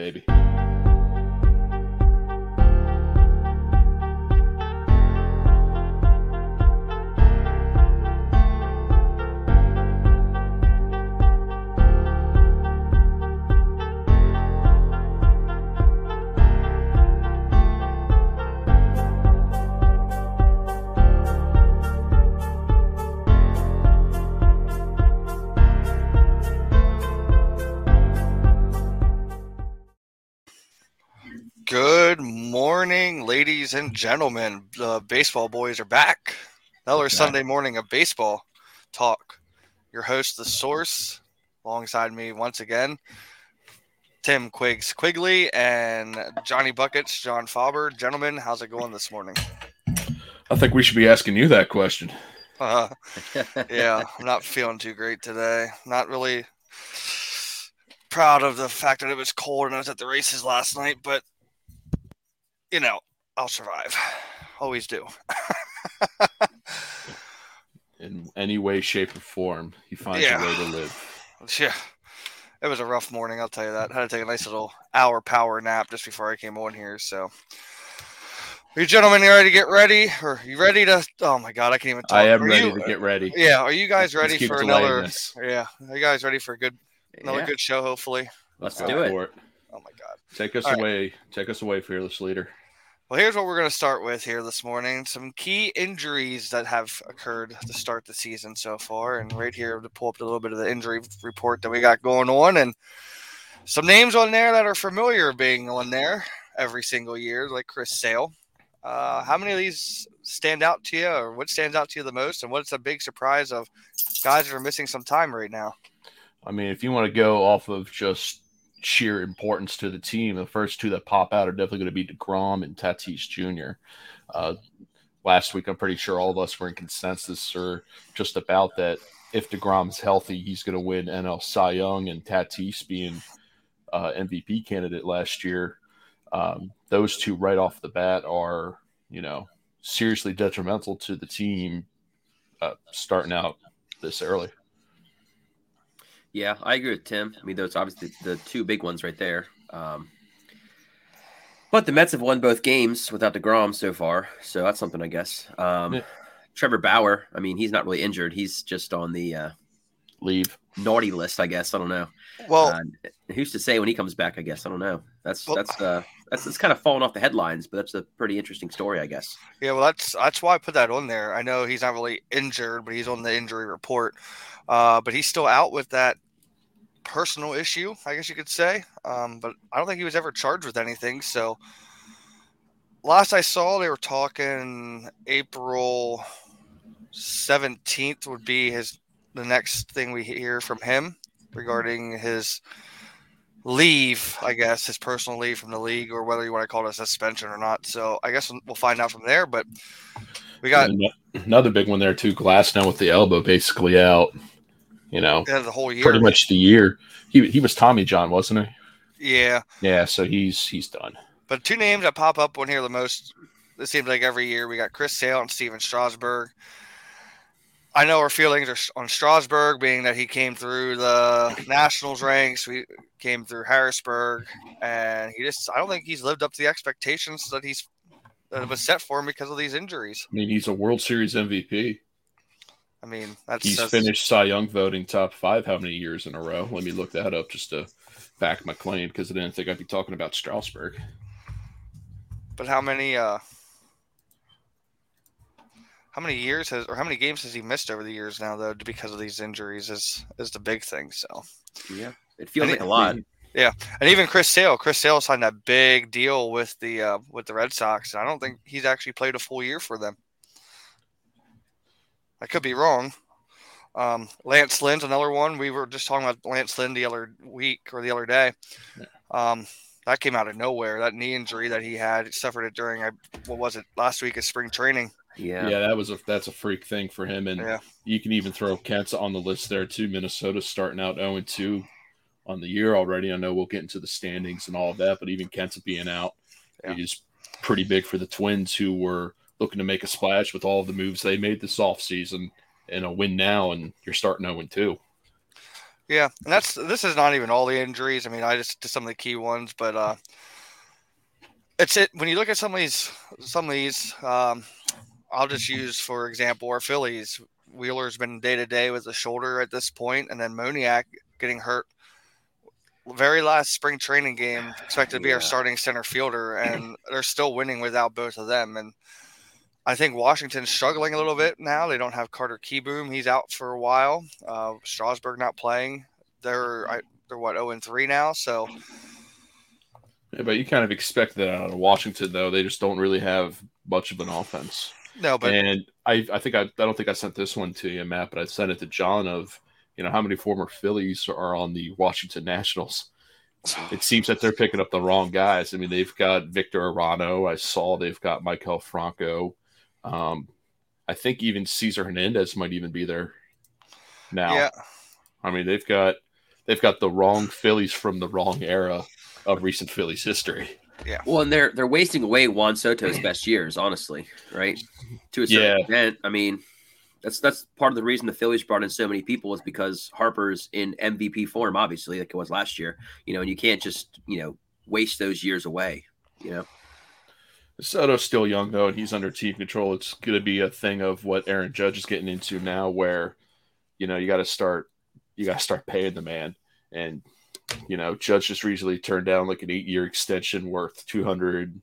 baby. Ladies and gentlemen. The baseball boys are back. Another Okay. Sunday morning of baseball talk. Your host, The Source, alongside me once again, Tim Quiggs Quigley and Johnny Buckets, John Faber. Gentlemen, how's it going this morning? I think we should be asking you that question. Uh, yeah, I'm not feeling too great today. Not really proud of the fact that it was cold and I was at the races last night, but you know, I'll survive. Always do. In any way, shape, or form, he finds Yeah. a way to live. Yeah. It was a rough morning, I'll tell you that. I had to take a nice little hour power nap just before I came on here. So, are you gentlemen you ready to get ready? Or are you ready to? Oh my God, I can't even talk. I am Are ready you- to get ready. Yeah, are you guys Let's ready for another? this. Yeah, are you guys ready for a good another Yeah, good show? Hopefully. let's Go do it. it. Oh my God. Take us All right. away. Take us away, fearless leader. Well, here's what we're going to start with here this morning. Some key injuries that have occurred to start the season so far. And right here to pull up a little bit of the injury report that we got going on. And some names on there that are familiar being on there every single year, like Chris Sale. Uh, how many of these stand out to you, or what stands out to you the most? And what's a big surprise of guys that are missing some time right now? I mean, if you want to go off of just sheer importance to the team, the first two that pop out are definitely going to be DeGrom and Tatis Jr. Uh, last week, I'm pretty sure all of us were in consensus or just about that. If DeGrom's healthy, he's going to win NL Cy Young, and Tatis being uh, MVP candidate last year. Um, those two right off the bat are, you know, seriously detrimental to the team uh, starting out this early. Yeah, I agree with Tim. I mean, those obviously the two big ones right there. Um, but the Mets have won both games without Degrom so far, so that's something, I guess. Um, Yeah. Trevor Bauer, I mean, he's not really injured. He's just on the uh, Leave. naughty list, I guess. I don't know. Well, Uh, who's to say when he comes back? I guess I don't know. That's Well- that's uh, that's it's kind of fallen off the headlines, but that's a pretty interesting story, I guess. Yeah, well, that's that's why I put that on there. I know he's not really injured, but he's on the injury report. Uh, but he's still out with that personal issue, I guess you could say. Um, but I don't think he was ever charged with anything. So last I saw, they were talking April seventeenth would be his the next thing we hear from him regarding his leave, I guess, his personal leave from the league, or whether you want to call it a suspension or not. So I guess we'll find out from there. But we got another big one there too. Glasnow with the elbow basically out. You know, yeah, the whole year. pretty much the year. He he was Tommy John, wasn't he? Yeah, Yeah, so he's he's done. but two names that pop up on here the most. It seems like every year we got Chris Sale and Stephen Strasburg. I know our feelings are on Strasburg, being that he came through the Nationals ranks. We came through Harrisburg, and he just—I don't think he's lived up to the expectations that he's that was set for him because of these injuries. I mean, he's a World Series MVP. I mean, that's He's that's- finished Cy Young voting top five how many years in a row? Let me look that up just to back my claim because I didn't think I'd be talking about Strasburg. But how many uh how many years has or how many games has he missed over the years now though because of these injuries is is the big thing. So Yeah, it feels I like a lot. Yeah, and even Chris Sale, Chris Sale signed that big deal with the uh with the Red Sox. And I don't think he's actually played a full year for them. I could be wrong. Um, Lance Lynn's another one. We were just talking about Lance Lynn the other week or the other day. Um, that came out of nowhere. That knee injury that he had, he suffered it during I- what was it last week of spring training. Yeah. Yeah. that was a that's a freak thing for him, and Yeah. you can even throw Kenta's on the list there too. Minnesota starting out zero and two on the year already. I know we'll get into the standings and all of that, but even Kenta's being out Yeah. is pretty big for the Twins, who were looking to make a splash with all of the moves they made this offseason and a win now, and you're starting zero and two. Yeah, and that's this is not even all the injuries. I mean, I just did some of the key ones, but uh, it's it when you look at some of these some of these. Um, I'll just use for example our Phillies. Wheeler's been day to day with the shoulder at this point, and then Moniak getting hurt very last spring training game, expected to be yeah. our starting center fielder, and they're still winning without both of them. And I think Washington's struggling a little bit now. They don't have Carter Kieboom; he's out for a while. Uh, Strasburg not playing. They're I, they're what zero oh and three now. So, yeah, but you kind of expect that out of Washington, though. They just don't really have much of an offense. No, but and I I think I I don't think I sent this one to you, Matt, but I sent it to John of you know how many former Phillies are on the Washington Nationals. It seems that they're picking up the wrong guys. I mean, they've got Victor Arano. I saw they've got Maikel Franco. Um, I think even Cesar Hernandez might even be there now. Yeah. I mean, they've got they've got the wrong Phillies from the wrong era of recent Phillies history. Yeah. Well, and they're they're wasting away Juan Soto's best years, honestly, right? To a certain yeah. extent. I mean, that's that's part of the reason the Phillies brought in so many people is because Harper's in MVP form, obviously, like it was last year. You know, and you can't just you know waste those years away. You know. Soto's still young though, and he's under team control. It's going to be a thing of what Aaron Judge is getting into now, where you know you got to start, you got to start paying the man, and you know Judge just recently turned down like an eight-year extension worth two hundred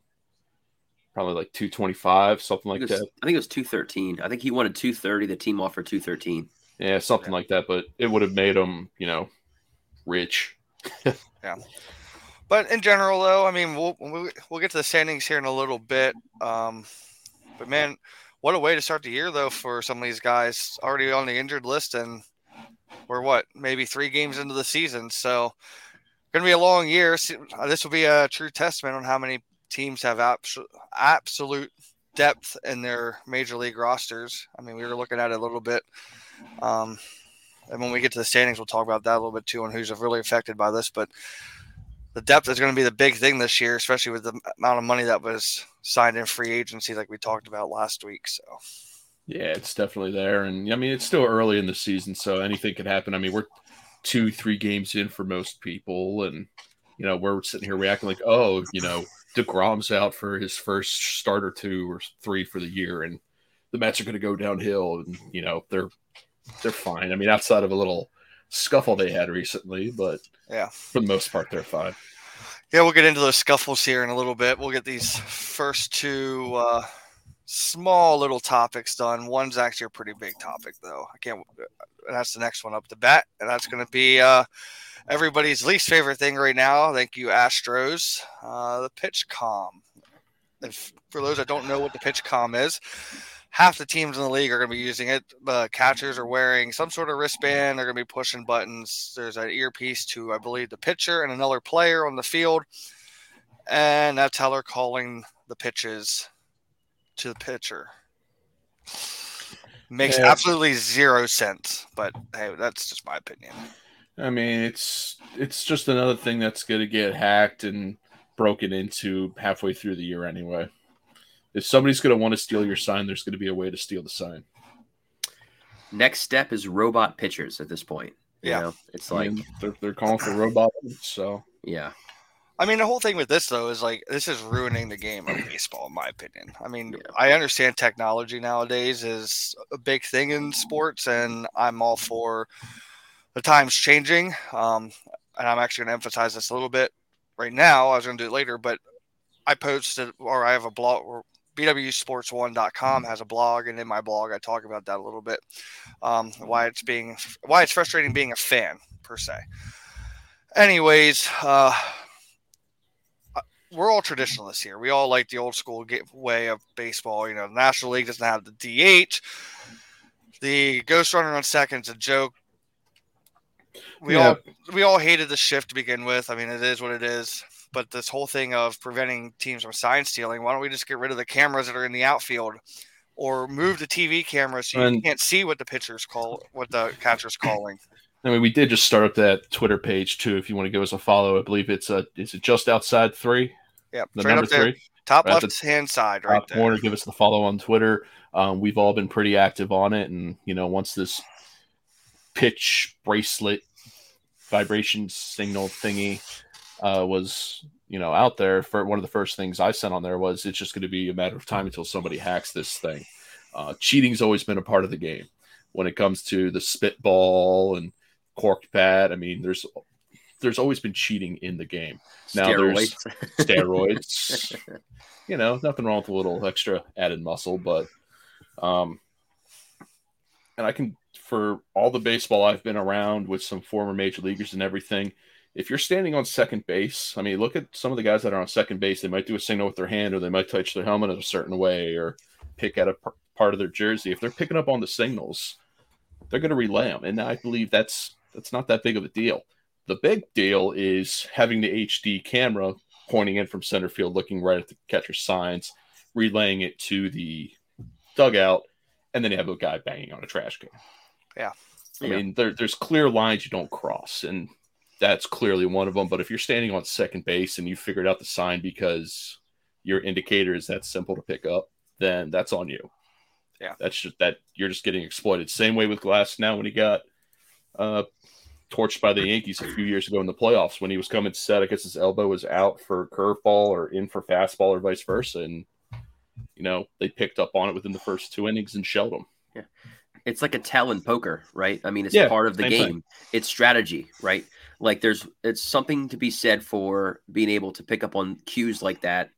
probably like 225, something like was, that. I think it was 213. I think he wanted 230. The team offered 213. Yeah, something yeah. like that. But it would have made him, you know, rich. yeah. But in general, though, I mean, we'll we'll get to the standings here in a little bit. Um, but man, what a way to start the year, though, for some of these guys already on the injured list, and we're what maybe three games into the season, so going to be a long year. This will be a true testament on how many teams have abs- absolute depth in their major league rosters. I mean, we were looking at it a little bit. Um, and when we get to the standings, we'll talk about that a little bit too and who's really affected by this. But the depth is going to be the big thing this year, especially with the amount of money that was signed in free agency, like we talked about last week. So, yeah, it's definitely there. And I mean, it's still early in the season, so anything could happen. I mean, we're two, three games in for most people. And, you know, we're sitting here reacting like, oh, you know, Degrom's out for his first start or two or three for the year, and the Mets are going to go downhill, and you know they're they're fine. I mean, outside of a little scuffle they had recently, but yeah, for the most part, they're fine. Yeah, we'll get into those scuffles here in a little bit. We'll get these first two uh, small little topics done. One's actually a pretty big topic, though. I can't. That's the next one up the bat, and that's going to be. Uh, everybody's least favorite thing right now. Thank you, Astros. Uh, the PitchCom. If for those that don't know what the PitchCom is, half the teams in the league are going to be using it. The catchers are wearing some sort of wristband. They're going to be pushing buttons. There's an earpiece to, I believe, the pitcher and another player on the field, and that's how they're calling the pitches to the pitcher. Makes yeah. absolutely zero sense, but hey, that's just my opinion. I mean, it's it's just another thing that's going to get hacked and broken into halfway through the year anyway. If somebody's going to want to steal your sign, there's going to be a way to steal the sign. Next step is robot pitchers at this point. You yeah, know, it's like mean, they're, they're calling for robots. So yeah, I mean, the whole thing with this though is like this is ruining the game of baseball, in my opinion. I mean, yeah. I understand technology nowadays is a big thing in sports, and I'm all for the time's changing. Um, and I'm actually going to emphasize this a little bit right now. I was going to do it later, but I posted or I have a blog or bwsports1.com has a blog and in my blog I talk about that a little bit. Um, why it's being why it's frustrating being a fan per se. Anyways, uh we're all traditionalists here. We all like the old school way of baseball. You know, the National League doesn't have the DH. The ghost runner on second is a joke. We yeah. all we all hated the shift to begin with. I mean, it is what it is. But this whole thing of preventing teams from sign stealing, why don't we just get rid of the cameras that are in the outfield, or move the TV cameras so you and, can't see what the pitcher's call, what the catcher's calling. I mean, we did just start up that Twitter page too. If you want to give us a follow, I believe it's a is it just outside three? Yep, the number three, top right left hand side, right top there. Corner. Give us the follow on Twitter. Um, we've all been pretty active on it, and you know, once this pitch bracelet vibration signal thingy uh, was you know out there for one of the first things I sent on there was it's just going to be a matter of time until somebody hacks this thing. Uh, cheating's always been a part of the game when it comes to the spitball and corked bat. I mean, there's there's always been cheating in the game. Now steroids. there's steroids. you know, nothing wrong with a little extra added muscle, but um, and I can for all the baseball I've been around with some former major leaguers and everything. If you're standing on second base, I mean, look at some of the guys that are on second base. They might do a signal with their hand, or they might touch their helmet in a certain way, or pick at a p- part of their jersey. If they're picking up on the signals, they're going to relay them, and I believe that's that's not that big of a deal. The big deal is having the HD camera pointing in from center field, looking right at the catcher's signs, relaying it to the dugout, and then you have a guy banging on a trash can. Yeah. I yeah. mean, there, there's clear lines you don't cross, and that's clearly one of them. But if you're standing on second base and you figured out the sign because your indicator is that simple to pick up, then that's on you. Yeah. That's just that you're just getting exploited. Same way with Glasnow when he got uh, torched by the Yankees a few years ago in the playoffs when he was coming to set. I guess his elbow was out for curveball or in for fastball or vice versa. And, you know, they picked up on it within the first two innings and shelled him. Yeah. It's like a tell in poker, right? I mean, it's yeah, part of the game. It's strategy, right? Like there's it's something to be said for being able to pick up on cues like that,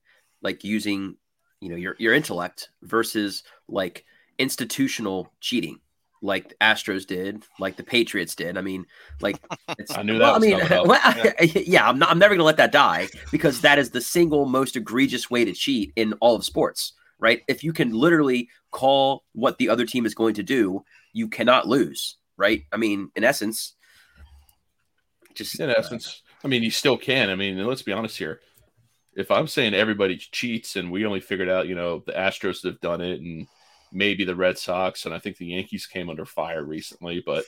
like using, you know, your your intellect versus like institutional cheating like Astros did, like the Patriots did. I mean, like I knew that. Well, I mean, well, yeah. yeah, I'm not. I'm never gonna let that die because that is the single most egregious way to cheat in all of sports. Right? If you can literally call what the other team is going to do, you cannot lose. Right? I mean, in essence, just in essence, I mean, you still can. I mean, let's be honest here. If I'm saying everybody cheats and we only figured out, you know, the Astros have done it and maybe the Red Sox, and I think the Yankees came under fire recently, but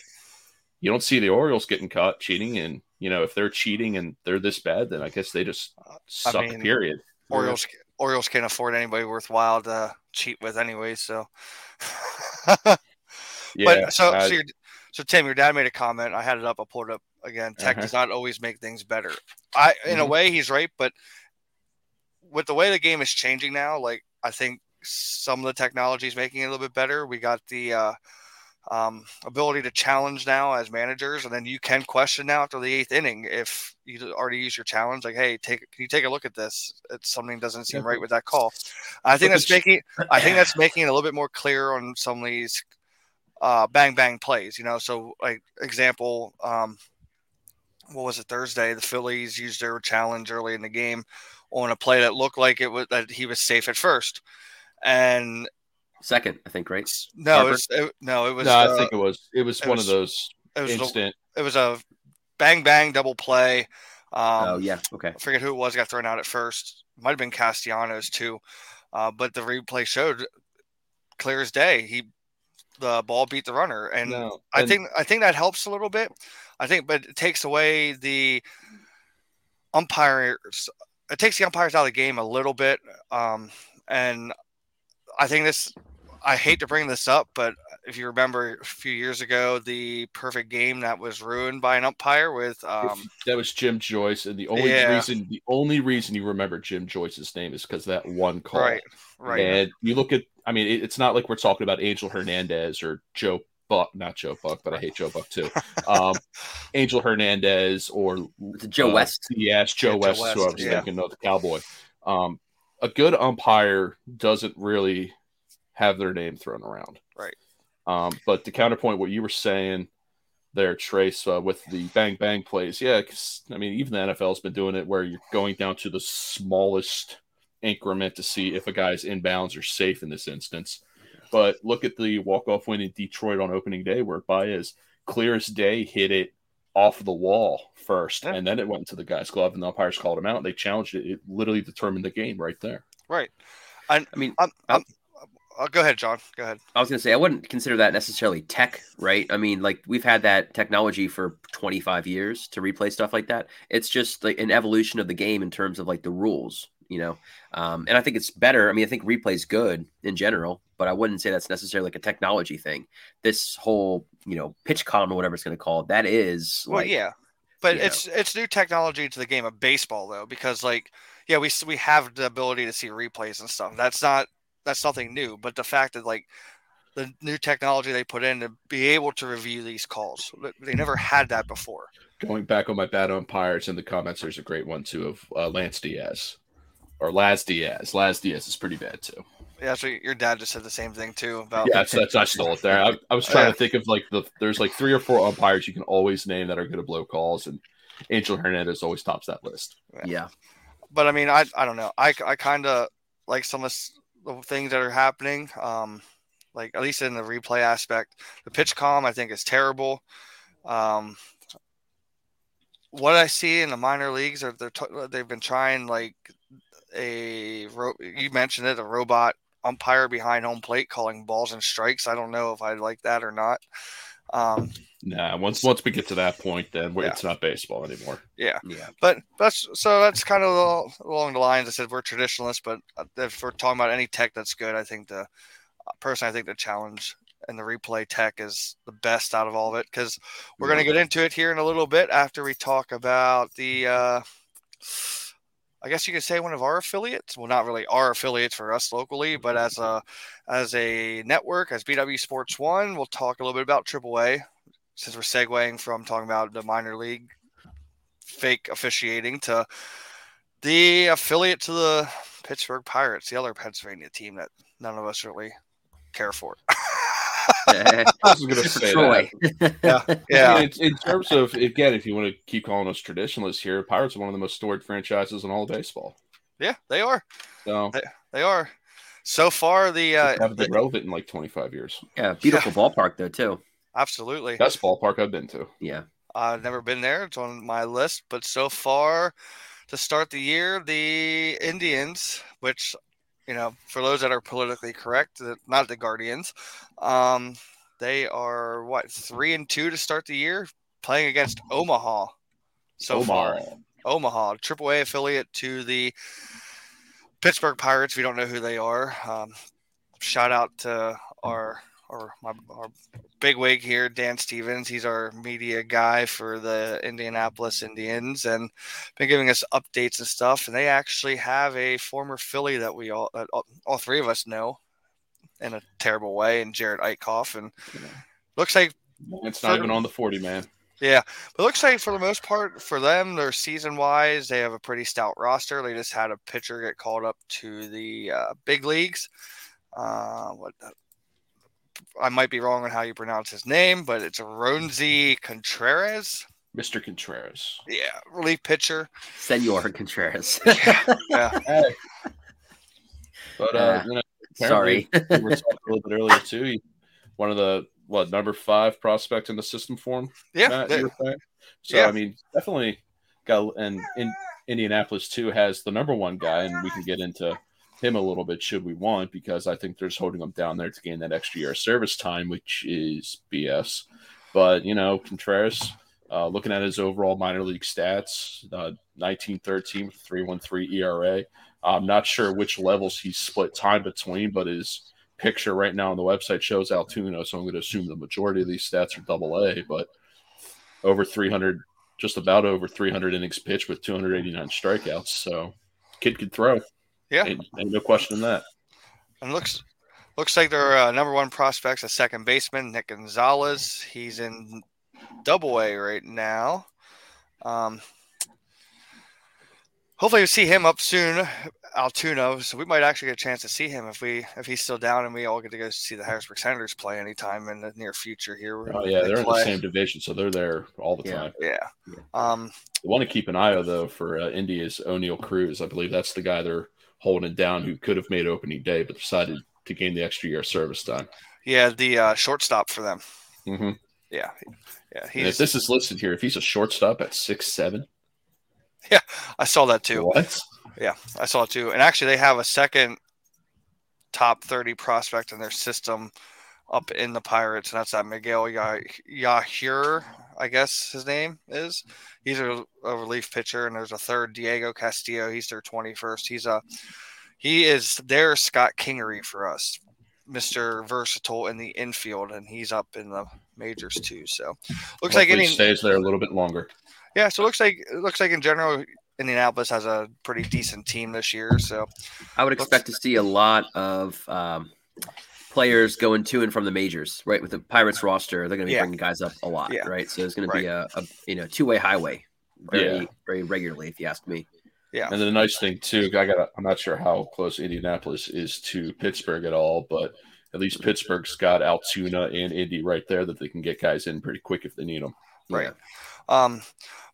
you don't see the Orioles getting caught cheating. And, you know, if they're cheating and they're this bad, then I guess they just suck, I mean, period. Orioles, Orioles can't afford anybody worthwhile to cheat with anyway. So, yeah. But so, I, so, so, Tim, your dad made a comment. I had it up. I pulled it up again. Tech uh-huh. does not always make things better. I, in mm-hmm. a way, he's right. But with the way the game is changing now, like, I think some of the technology is making it a little bit better. We got the uh, um, ability to challenge now as managers, and then you can question now after the eighth inning if you already use your challenge. Like, hey, take can you take a look at this? It's something doesn't seem right with that call. I think that's making I think that's making it a little bit more clear on some of these uh, bang bang plays. You know, so like example. Um, what was it Thursday? The Phillies used their challenge early in the game on a play that looked like it was that he was safe at first and second, I think, right? No, it was, it, no, it was. No, uh, I think it was. It was it one was, of those it was instant. A, it was a bang bang double play. Um, oh yeah, okay. I forget who it was. Got thrown out at first. Might have been Castellanos too, uh, but the replay showed clear as day. He the ball beat the runner, and, no, and I think I think that helps a little bit. I think, but it takes away the umpires. It takes the umpires out of the game a little bit, um, and I think this. I hate to bring this up, but if you remember a few years ago, the perfect game that was ruined by an umpire with um, that was Jim Joyce, and the only yeah. reason the only reason you remember Jim Joyce's name is because that one call. Right, right. And you look at, I mean, it, it's not like we're talking about Angel Hernandez or Joe Buck, not Joe Buck, but I hate Joe Buck too. Um, Angel Hernandez or Joe uh, West. Yes, Joe yeah, West, Joe West, who I was yeah. thinking of, the Cowboy. Um, a good umpire doesn't really have their name thrown around. Right. Um, but to counterpoint what you were saying there, Trace, uh, with the bang bang plays, yeah, I mean, even the NFL's been doing it where you're going down to the smallest increment to see if a guy's inbounds or safe in this instance. But look at the walk off win in Detroit on opening day where Baez, clear as day, hit it off the wall first, yeah. and then it went into the guy's glove, and the umpires called him out. They challenged it. It literally determined the game right there. Right. I, I mean, I'm, I'm, uh, go ahead, John. Go ahead. I was going to say I wouldn't consider that necessarily tech, right? I mean, like we've had that technology for 25 years to replay stuff like that. It's just like an evolution of the game in terms of like the rules, you know. Um, and I think it's better. I mean, I think replay is good in general, but I wouldn't say that's necessarily like a technology thing. This whole, you know, PitchCom or whatever it's going to call it, that is well, like, yeah, But it's know. it's new technology to the game of baseball though, because like yeah, we we have the ability to see replays and stuff. That's not that's nothing new. But the fact that like the new technology they put in to be able to review these calls, they never had that before. Going back on my bad umpires in the comments, there's a great one too of uh, Lance Diaz or Laz Diaz. Laz Diaz is pretty bad too. Yeah, so your dad just said the same thing too about. Yeah, that's, that's I stole it there. I, I was trying yeah. to think of like the there's like three or four umpires you can always name that are good at blow calls, and Angel Hernandez always tops that list. Yeah, yeah. but I mean, I I don't know. I I kind of like some of the things that are happening. Um, like at least in the replay aspect, the PitchCom I think is terrible. Um, what I see in the minor leagues are they're t- they've been trying like a you mentioned it a robot umpire behind home plate calling balls and strikes. I don't know if I like that or not. Um, nah, once once we get to that point, then yeah. it's not baseball anymore. Yeah, yeah. But that's so that's kind of along the lines. I said we're traditionalists, but if we're talking about any tech that's good, I think the personally, I think the challenge and the replay tech is the best out of all of it because we're going to get into it here in a little bit after we talk about the. Uh, I guess you could say one of our affiliates. Well, not really our affiliates for us locally, but as a as a network, as BW Sports One, we'll talk a little bit about AAA since we're segueing from talking about the minor league fake officiating to the affiliate to the Pittsburgh Pirates, the other Pennsylvania team that none of us really care for. I was going to say Troy. that. yeah, yeah. I mean, in terms of again, if you want to keep calling us traditionalists here, Pirates are one of the most storied franchises in all of baseball. Yeah, they are. So they, they are. So far, the uh, haven't been relevant in like twenty five years. Yeah, beautiful yeah. ballpark though too. Absolutely, best ballpark I've been to. Yeah, I've never been there. It's on my list, but so far, to start the year, the Indians, which you know, for those that are politically correct, not the Guardians, um, they are what three and two to start the year, playing against Omaha. So Omar. far, Omaha, AAA affiliate to the Pittsburgh Pirates. We don't know who they are. Um, shout out to our or my our big wig here, Dan Stevens. He's our media guy for the Indianapolis Indians, and been giving us updates and stuff. And they actually have a former Philly that we all that all, all three of us know in a terrible way, and Jerad Eickhoff. And looks like it's not even on the forty man. Yeah, but looks like for the most part, for them, their season wise, they have a pretty stout roster. They just had a pitcher get called up to the uh, big leagues. Uh, what I might be wrong on how you pronounce his name, but it's Roansy Contreras. Mr. Contreras. Yeah, relief pitcher. Senor Contreras. yeah. yeah. Hey. But uh, you know, sorry, we were talking a little bit earlier too. He, one of the what number five prospect in the system form. Yeah. Matt, they, so yeah. I mean, definitely got and in Indianapolis too has the number one guy, and we can get into him a little bit should we want because I think there's holding him down there to gain that extra year of service time, which is BS. But you know, Contreras, uh, looking at his overall minor league stats, uh, 1913 313 ERA. I'm not sure which levels he split time between, but his picture right now on the website shows Altoona, so I'm going to assume the majority of these stats are double A, but over 300, just about over 300 innings pitched with 289 strikeouts. So kid could throw. Yeah, ain't, ain't no question in that. And looks looks like their uh, number one prospects a second baseman Nick Gonzalez. He's in Double A right now. Um, hopefully we see him up soon, Altoona. So we might actually get a chance to see him if we if he's still down and we all get to go see the Harrisburg Senators play anytime in the near future here. Oh yeah, they are in the same division, so they're there all the yeah. time. Yeah. yeah. Um, I want to keep an eye out though for uh, Indy's Oneil Cruz. I believe that's the guy they're holding it down who could have made opening day but decided to gain the extra year of service time. Yeah, the uh, shortstop for them. Mm-hmm. Yeah, yeah. if this is listed here, if he's a shortstop at six seven. Yeah, I saw that too. What? Yeah, I saw it too. And actually, they have a second top thirty prospect in their system up in the Pirates, and that's that Miguel Yajur, I guess his name is. He's a, a, relief pitcher, and there's a third, Diego Castillo. He's their 21st. He's a he is their Scott Kingery for us, Mister Versatile in the infield, and he's up in the majors too. So looks Hopefully like any stays there a little bit longer. Yeah, so it looks like it looks like in general Indianapolis has a pretty decent team this year. So I would expect looks- to see a lot of um, players going to and from the majors, right? With the Pirates roster, they're going to be yeah. bringing guys up a lot, yeah. right? So it's going right. to be a, a, you know two way highway, very yeah. very regularly, if you ask me. Yeah. And the nice thing too, I got I'm not sure how close Indianapolis is to Pittsburgh at all, but at least Pittsburgh's got Altoona and Indy right there that they can get guys in pretty quick if they need them. Right. Um,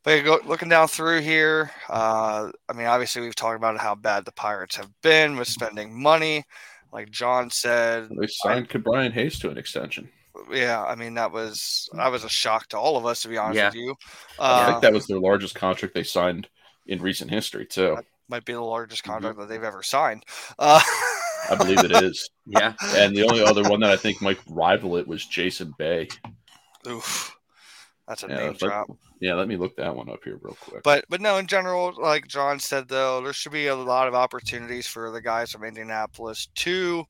but go, looking down through here, uh, I mean, obviously we've talked about how bad the Pirates have been with spending money. Like John said, they signed Brian Hayes to an extension. Yeah, I mean that was that was a shock to all of us, to be honest yeah. with you. Uh, I think that was their largest contract they signed in recent history too. might be the largest mm-hmm. contract mm-hmm. that they've ever signed. Uh, I believe it is. Yeah, and the only other one that I think might rival it was Jason Bay. Oof. That's a yeah, name drop. Yeah, let me look that one up here real quick. But but no, in general, like John said though, there should be a lot of opportunities for the guys from Indianapolis to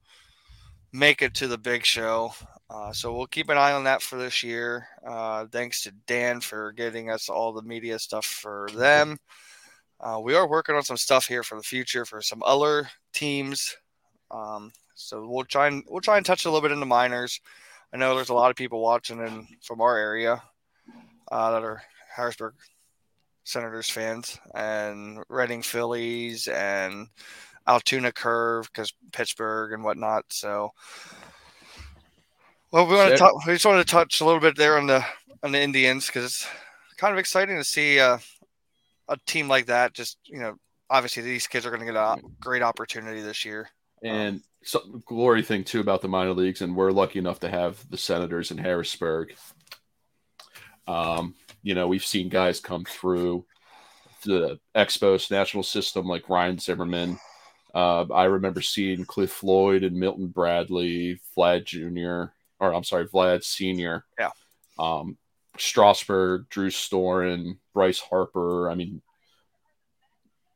make it to the big show. Uh, so we'll keep an eye on that for this year. Uh, thanks to Dan for getting us all the media stuff for them. Uh, we are working on some stuff here for the future for some other teams. Um, so we'll try and we'll try and touch a little bit into minors. I know there's a lot of people watching in from our area uh, that are Harrisburg Senators fans and Reading Phillies and Altoona Curve because Pittsburgh and whatnot. So, well, we want to talk. We just wanted to touch a little bit there on the on the Indians because it's kind of exciting to see uh, a team like that. Just you know, obviously these kids are going to get a great opportunity this year. And um, glory thing too about the minor leagues, and we're lucky enough to have the Senators in Harrisburg um, you know, we've seen guys come through the Expos national system like Ryan Zimmerman. Uh, I remember seeing Cliff Floyd and Milton Bradley, Vlad Jr., or I'm sorry, Vlad Sr. Yeah. Um, Strasburg, Drew Storen, Bryce Harper. I mean,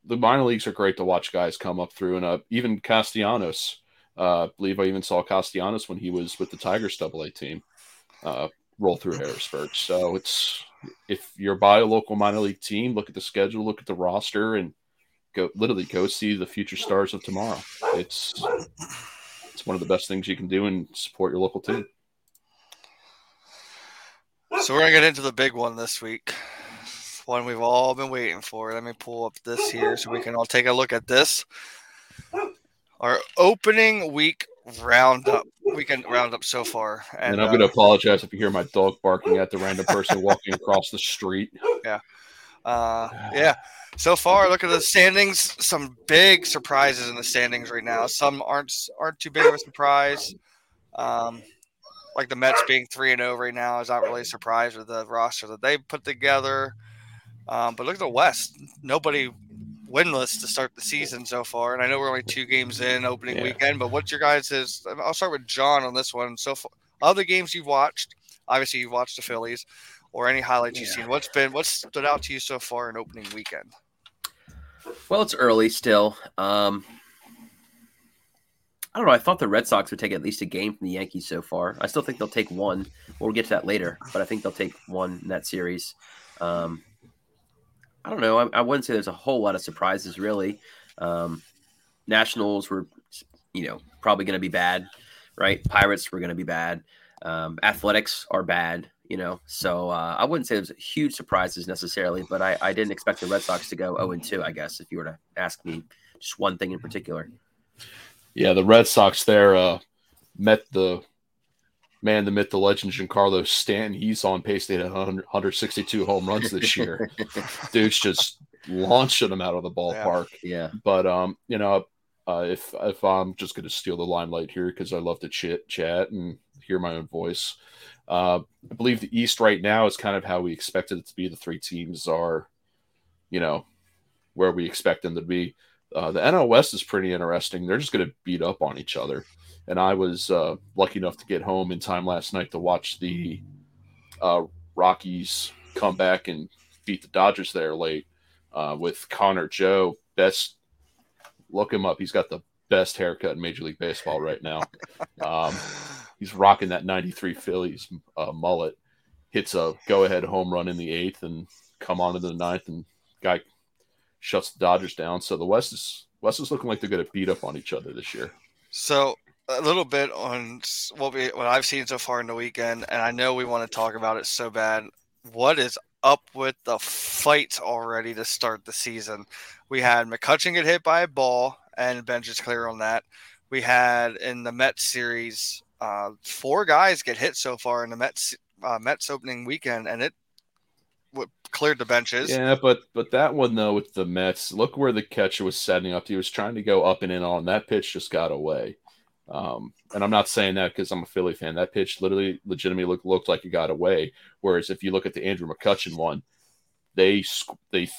the minor leagues are great to watch guys come up through, and uh, even Castellanos. Uh, I believe I even saw Castellanos when he was with the Tigers Double A team. Uh, roll through Harrisburg. So it's if you're by a local minor league team, look at the schedule, look at the roster, and go literally go see the future stars of tomorrow. It's it's one of the best things you can do and support your local team. So we're gonna get into the big one this week. One we've all been waiting for. Let me pull up this here so we can all take a look at this. Our opening week roundup round up so far. And, and I'm uh, going to apologize if you hear my dog barking at the random person walking across the street. Yeah. Uh, yeah. So far, look at the standings. Some big surprises in the standings right now. Some aren't aren't too big of a surprise. Um, like the Mets being three and zero oh right now is not really a surprise with the roster that they put together. Um, but look at the West. Nobody winless to start the season so far. And I know we're only two games in opening yeah. weekend, but what's your guys' is? I'll start with John on this one. So far, other games you've watched, obviously you've watched the Phillies, or any highlights yeah. you've seen. What's been what stood out to you so far in opening weekend? Well, it's early still. Um, I don't know. I thought the Red Sox would take at least a game from the Yankees so far. I still think they'll take one. We'll get to that later, but I think they'll take one in that series. Um, I don't know. I, I, wouldn't say there's a whole lot of surprises really. Um, Nationals were, you know, probably going to be bad, right? Pirates were going to be bad. Um, athletics are bad, you know. So uh, I wouldn't say there's huge surprises necessarily, but I, I didn't expect the Red Sox to go 0 2, I guess, if you were to ask me just one thing in particular. Yeah, the Red Sox there uh, met the man, the myth, the legend, Giancarlo Stanton, he's on pace to hit 162 home runs this year. Dude's just launching them out of the ballpark. Yeah. yeah. But um, you know, uh, if if I'm just going to steal the limelight here because I love to chit chat and hear my own voice. Uh, I believe the East right now is kind of how we expected it to be. The three teams are, you know, where we expect them to be. Uh, the NL West is pretty interesting. They're just going to beat up on each other and I was uh, lucky enough to get home in time last night to watch the uh, Rockies come back and beat the Dodgers there late uh, with Connor Joe. Best look him up. He's got the best haircut in Major League Baseball right now. Um, he's rocking that '93 Phillies uh, mullet. Hits a go-ahead home run in the eighth and come on to the ninth and guy shuts the Dodgers down. So the West is West is looking like they're going to beat up on each other this year. So a little bit on what we what I've seen so far in the weekend, and I know we want to talk about it so bad. What is up with the fights already to start the season? We had McCutchen get hit by a ball, and bench is clear on that. We had in the Mets series, uh, four guys get hit so far in the Mets uh, Mets opening weekend, and it cleared the benches. Yeah, but but that one though with the Mets, look where the catcher was setting up. He was trying to go up and in on that pitch, just got away. Um, and I'm not saying that because I'm a Philly fan. That pitch literally, legitimately looked, looked like it got away. Whereas if you look at the Andrew McCutchen one, they they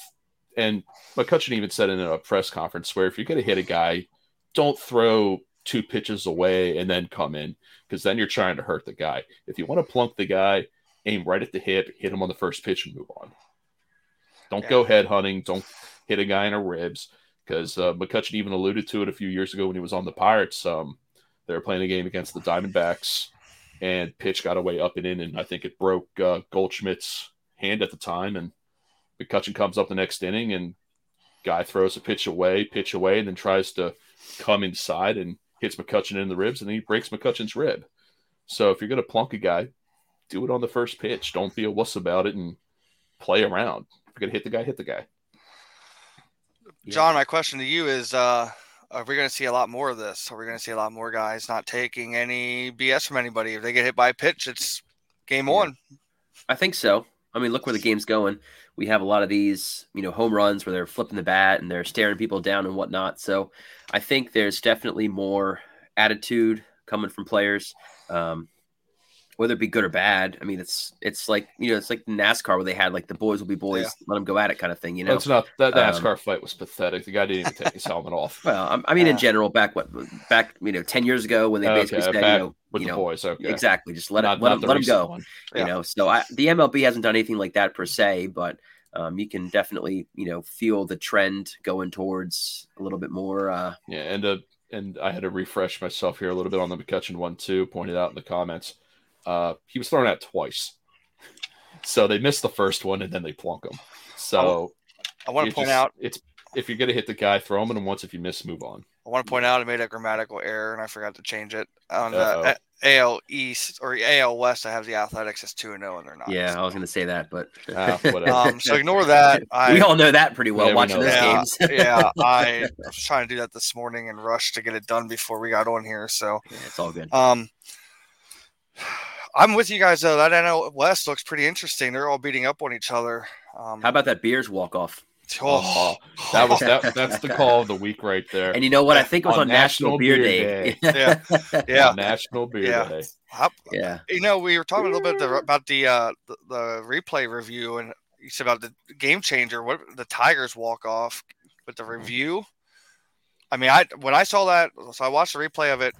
and McCutchen even said in a press conference where if you're going to hit a guy, don't throw two pitches away and then come in because then you're trying to hurt the guy. If you want to plunk the guy, aim right at the hip, hit him on the first pitch, and move on. Don't yeah. go head hunting. Don't hit a guy in the ribs because uh, McCutchen even alluded to it a few years ago when he was on the Pirates. Um, they were playing a game against the Diamondbacks, and pitch got away up and in, and I think it broke uh, Goldschmidt's hand at the time. And McCutchen comes up the next inning, and guy throws a pitch away, pitch away, and then tries to come inside and hits McCutchen in the ribs, and then he breaks McCutchen's rib. So if you're going to plunk a guy, do it on the first pitch. Don't be a wuss about it and play around. If you're going to hit the guy, hit the guy. John, my question to you is uh, are we going to see a lot more of this? Are we going to see a lot more guys not taking any BS from anybody? If they get hit by a pitch, it's game yeah. on. I think so. I mean, look where the game's going. We have a lot of these, you know, home runs where they're flipping the bat and they're staring people down and whatnot. So I think there's definitely more attitude coming from players. Um, whether it be good or bad. I mean, it's it's like you know, it's like NASCAR where they had like the boys will be boys, yeah. let them go at it kind of thing. You know, it's not that NASCAR um, fight was pathetic. The guy didn't even take his helmet off. Well, I mean, in general, back what back you know, ten years ago when they basically said, you know, with you know, the boys, okay. exactly, just let not, it, let, them, let them go. Yeah. You know, so I, the MLB hasn't done anything like that per se, but. Um, you can definitely, you know, feel the trend going towards a little bit more. Uh, yeah, and uh, and I had to refresh myself here a little bit on the McCutchen one too. Pointed out in the comments uh, he was thrown at twice. So they missed the first one and then they plunk him. So I want to point just, out it's if you're gonna hit the guy, throw him in once. If you miss, move on. I want to point out I made a grammatical error and I forgot to change it on the AL East or AL West. I have the Athletics as two and zero, oh and they're not. Yeah, I was going to say that, but uh, um, so ignore that. I, we all know that pretty well watching those yeah, games. yeah, I was trying to do that this morning and rush to get it done before we got on here. So yeah, it's all good. Um, I'm with you guys though. That NL West looks pretty interesting. They're all beating up on each other. Um, How about that Beers walk off? Oh, that was that, that's the call of the week right there. And you know what? I think it was on, on National, National, Beer, Day. Day. yeah, yeah, National Beer yeah. Day. yeah. You know, we were talking a little bit about the uh, the, the replay review, and you said about the game changer. What the Tigers walk off with the review? I mean, I when I saw that, so I watched the replay of it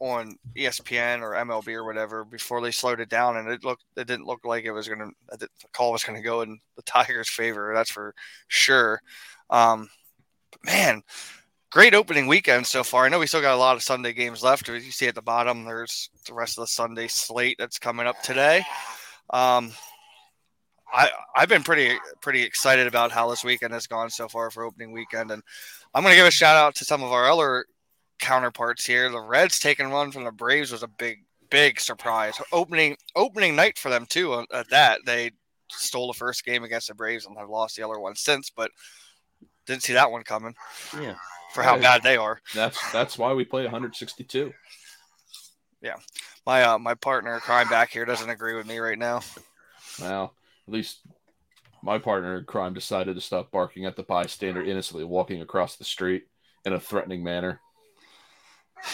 on ESPN or MLB or whatever before they slowed it down, and it looked it didn't look like it was to the call was to go in the Tigers' favor. That's for sure. Um, man, great opening weekend so far. I know we still got a lot of Sunday games left. As you see at the bottom, there's the rest of the Sunday slate that's coming up today. Um, I I've been pretty pretty excited about how this weekend has gone so far for opening weekend, and I'm going to give a shout out to some of our other counterparts here. The Reds taking one from the Braves was a big, big surprise. Opening opening night for them too. Uh, at that, they stole the first game against the Braves and have lost the other one since, but didn't see that one coming. Yeah, for how bad they are. That's that's why we play 162. Yeah, my uh, my partner crime back here doesn't agree with me right now. Well, at least my partner in crime decided to stop barking at the bystander innocently walking across the street in a threatening manner.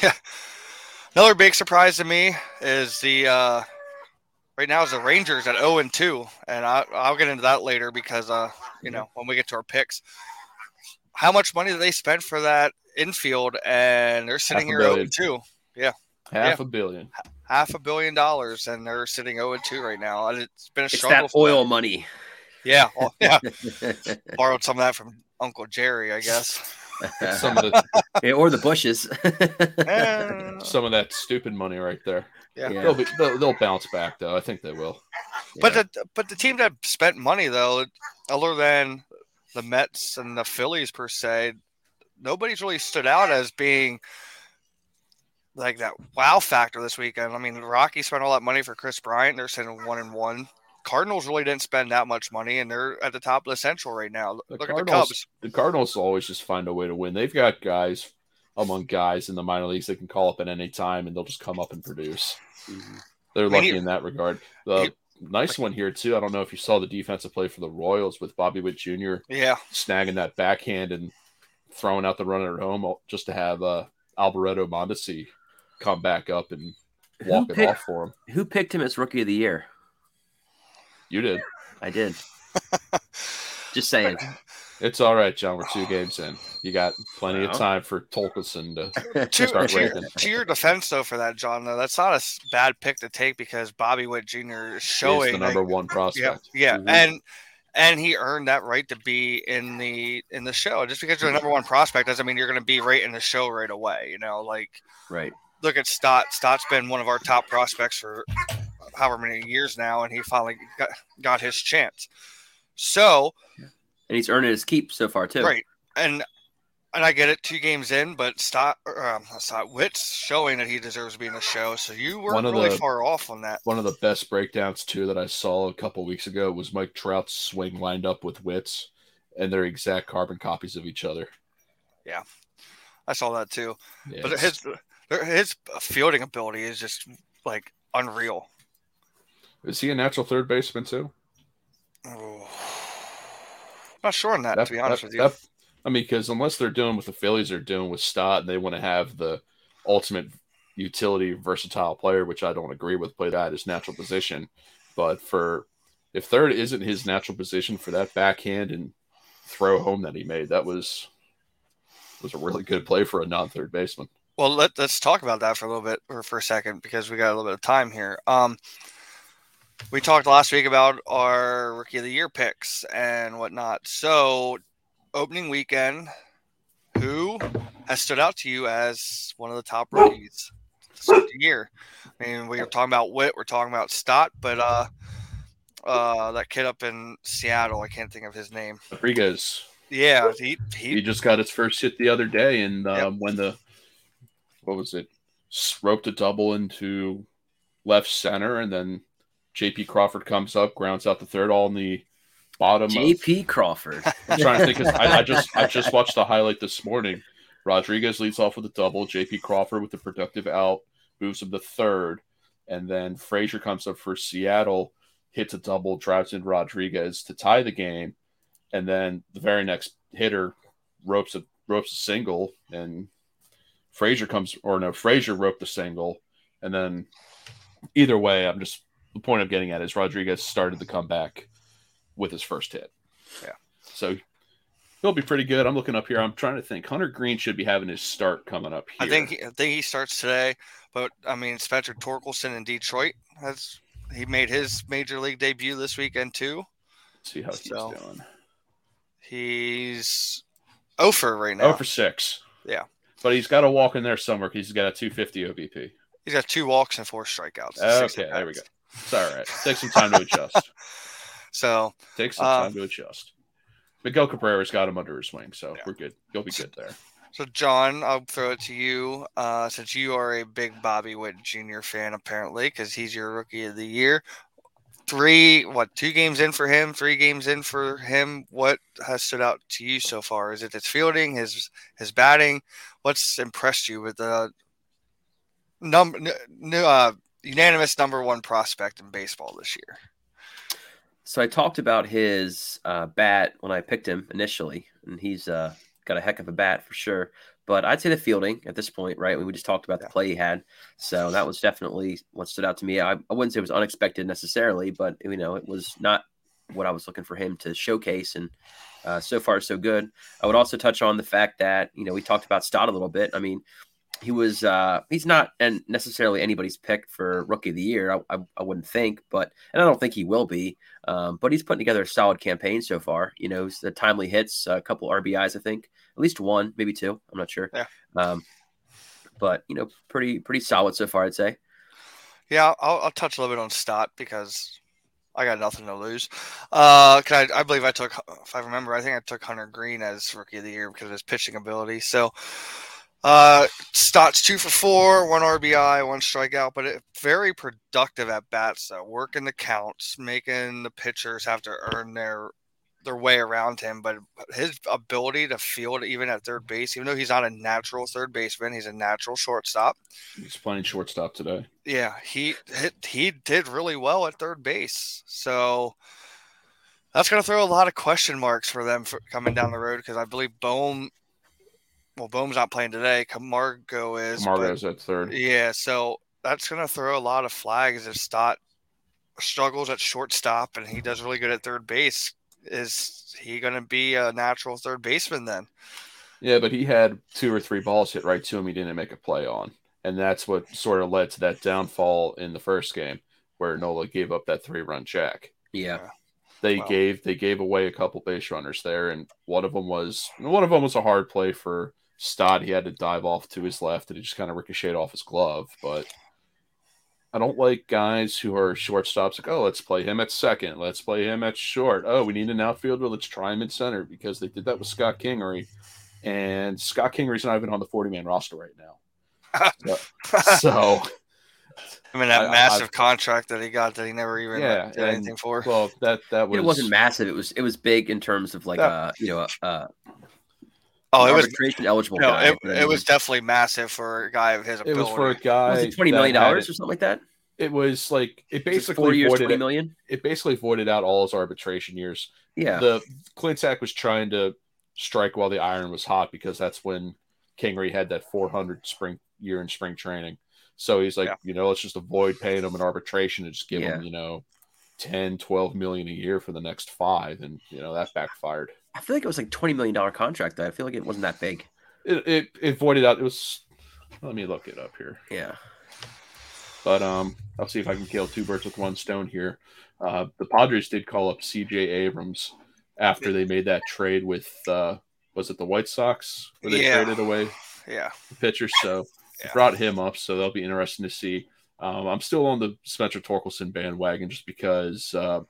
Yeah. Another big surprise to me is the uh, right now is the Rangers at 0 and 2, and I, will get into that later because uh, you know when we get to our picks. How much money did they spend for that infield, and they're sitting here 0 and 2. Yeah, half yeah. a billion, half a billion dollars, and they're sitting 0 and 2 right now. And it's been a struggle. It's that oil them. money. Yeah, oh, yeah. Borrowed some of that from Uncle Jerry, I guess some of the yeah, or the bushes. some of that stupid money right there. Yeah, yeah. They'll, be, they'll, they'll bounce back though. I think they will. But the but the team that spent money though, other than the Mets and the Phillies per se, nobody's really stood out as being like that wow factor this weekend. I mean, Rocky spent all that money for Kris Bryant. They're sitting one and one. Cardinals really didn't spend that much money, and they're at the top of the Central right now. The Look Cardinals, at the Cubs. The Cardinals always just find a way to win. They've got guys among guys in the minor leagues they can call up at any time, and they'll just come up and produce. Mm-hmm. They're lucky I mean, in that regard. The he, nice one here too. I don't know if you saw the defensive play for the Royals with Bobby Witt Jr. Yeah, snagging that backhand and throwing out the runner at home just to have uh, Alberto Mondesi come back up and walk picked, it off for him. Who picked him as rookie of the year? You did. I did. Just saying. It's all right, John. We're two games in. You got plenty of time for Torkelson to, to start to, your, to your defense, though, for that, John, though, that's not a bad pick to take because Bobby Witt Jr. is showing the number like, one prospect. Yeah, yeah. Mm-hmm. and and he earned that right to be in the in the show. Just because you're the number one prospect doesn't mean you're going to be right in the show right away. You know, like right. Look at Stott. Stott's been one of our top prospects for however many years now, and he finally got, got his chance. So, and he's earning his keep so far too. Right, and and I get it, two games in, but Stott, um, Stott Witt's showing that he deserves to be in the show. So you weren't really the, far off on that. One of the best breakdowns too that I saw a couple weeks ago was Mike Trout's swing lined up with Witt's, and they're exact carbon copies of each other. Yeah, I saw that too. Yeah, but his his fielding ability is just like unreal. Is he a natural third baseman too? Oh, not sure on that, that to be honest that, with you. That, I mean, because unless they're doing what the Phillies are doing with Stott, and they want to have the ultimate utility versatile player, which I don't agree with, play that his natural position. But for if third isn't his natural position for that backhand and throw home that he made, that was was a really good play for a non-third baseman. Well, let, us talk about that for a little bit or for a second because we got a little bit of time here. Um, we talked last week about our rookie of the year picks and whatnot. So, opening weekend, who has stood out to you as one of the top rookies of the year? I mean, we were talking about Witt, we're talking about Stott, but uh, uh, that kid up in Seattle, I can't think of his name. Rodriguez. Yeah, he, he, he just got his first hit the other day, and um, yep. when the what was it, roped a double into left center, and then JP Crawford comes up, grounds out the third, all in the bottom. JP of, Crawford. I'm trying to think. Cause I, I just I just watched the highlight this morning. Rodriguez leads off with a double. JP Crawford with a productive out moves him to third, and then Frazier comes up for Seattle, hits a double, drives in Rodriguez to tie the game, and then the very next hitter ropes a ropes a single, and Frazier comes or no Frazier roped the single, and then either way, I'm just the point I'm getting at is Rodriguez started the comeback with his first hit. Yeah. So he'll be pretty good. I'm looking up here. I'm trying to think. Hunter Greene should be having his start coming up here. I think I think he starts today. But I mean, Spencer Torkelson in Detroit has he made his major league debut this weekend too. Let's see how so, he's doing. He's oh over right now. Oh over six. Yeah. But he's got to walk in there somewhere he's got a 250 OBP. He's got two walks and four strikeouts. Okay, there we go. It's all right. Take some time to adjust. so take some time uh, to adjust. Miguel Cabrera's got him under his wing, so yeah. we're good. You'll be good there. So, John, I'll throw it to you uh, since you are a big Bobby Witt Jr. fan, apparently, because he's your rookie of the year. Three, what, two games in for him, three games in for him. What has stood out to you so far? Is it his fielding, his his batting? What's impressed you with the number, uh, unanimous number one prospect in baseball this year. So I talked about his uh, bat when I picked him initially, and he's uh, got a heck of a bat for sure. But I'd say the fielding at this point, right? We just talked about the play he had, so that was definitely what stood out to me. I, I wouldn't say it was unexpected necessarily, but you know, it was not what I was looking for him to showcase, and uh, so far so good. I would also touch on the fact that you know we talked about Stott a little bit. I mean, he was uh he's not and necessarily anybody's pick for rookie of the year I, I, I, wouldn't think but and i don't think he will be um, but he's putting together a solid campaign so far you know the timely hits a couple rbis i think at least one maybe two i'm not sure yeah. um, but you know pretty pretty solid so far i'd say yeah I'll, I'll touch a little bit on stott because I got nothing to lose. Uh, can I, I believe I took, if I remember, I think I took Hunter Greene as rookie of the year because of his pitching ability. So, uh, Stott's two for four, one RBI, one strikeout, but it, very productive at bats. So working the counts, making the pitchers have to earn their their way around him. But his ability to field even at third base, even though he's not a natural third baseman, he's a natural shortstop. He's playing shortstop today. Yeah, he he did really well at third base. So that's going to throw a lot of question marks for them for coming down the road because I believe Bohm well, Bohm's not playing today. Camargo is. Camargo's at third. Yeah, so that's going to throw a lot of flags if Stott struggles at shortstop and he does really good at third base. Is he going to be a natural third baseman then? Yeah, but he had two or three balls hit right to him he didn't make a play on. And that's what sort of led to that downfall in the first game where Nola gave up that three run jack. Yeah. They wow. gave they gave away a couple base runners there, and one of them was one of them was a hard play for Stott, he had to dive off to his left and it just kind of ricocheted off his glove. But I don't like guys who are shortstops like, oh, let's play him at second. Let's play him at short. Oh, we need an outfielder. Let's try him at center because they did that with Scott Kingery. And Scott Kingery's not even on the 40 man roster right now. so, I mean, that I, massive I, contract that he got that he never even yeah, did anything for. Well, that that was it wasn't massive. It was it was big in terms of like that, uh you know uh Oh, it was eligible. No, guy, it, it, was definitely massive for a guy of his ability. It was for a guy. Was it twenty million dollars or something like that? It was like it basically years, voided it, it basically voided out all his arbitration years. Yeah, the Klentak was trying to strike while the iron was hot because that's when Kingery had that 400 spring year in spring training. So he's like, yeah. you know, let's just avoid paying him an arbitration and just give yeah. him, you know, 10, 12 million a year for the next five. And, you know, that backfired. I feel like it was like twenty million dollar contract. Though I feel like it wasn't that big. It, it it voided out. It was. Let me look it up here. Yeah. But um, I'll see if I can kill two birds with one stone here. Uh, the Padres did call up C.J. Abrams after they made that trade with uh, was it the White Sox where they yeah. traded away yeah the pitcher. So yeah. brought him up, so that'll be interesting to see. Um, I'm still on the Spencer Torkelson bandwagon just because uh,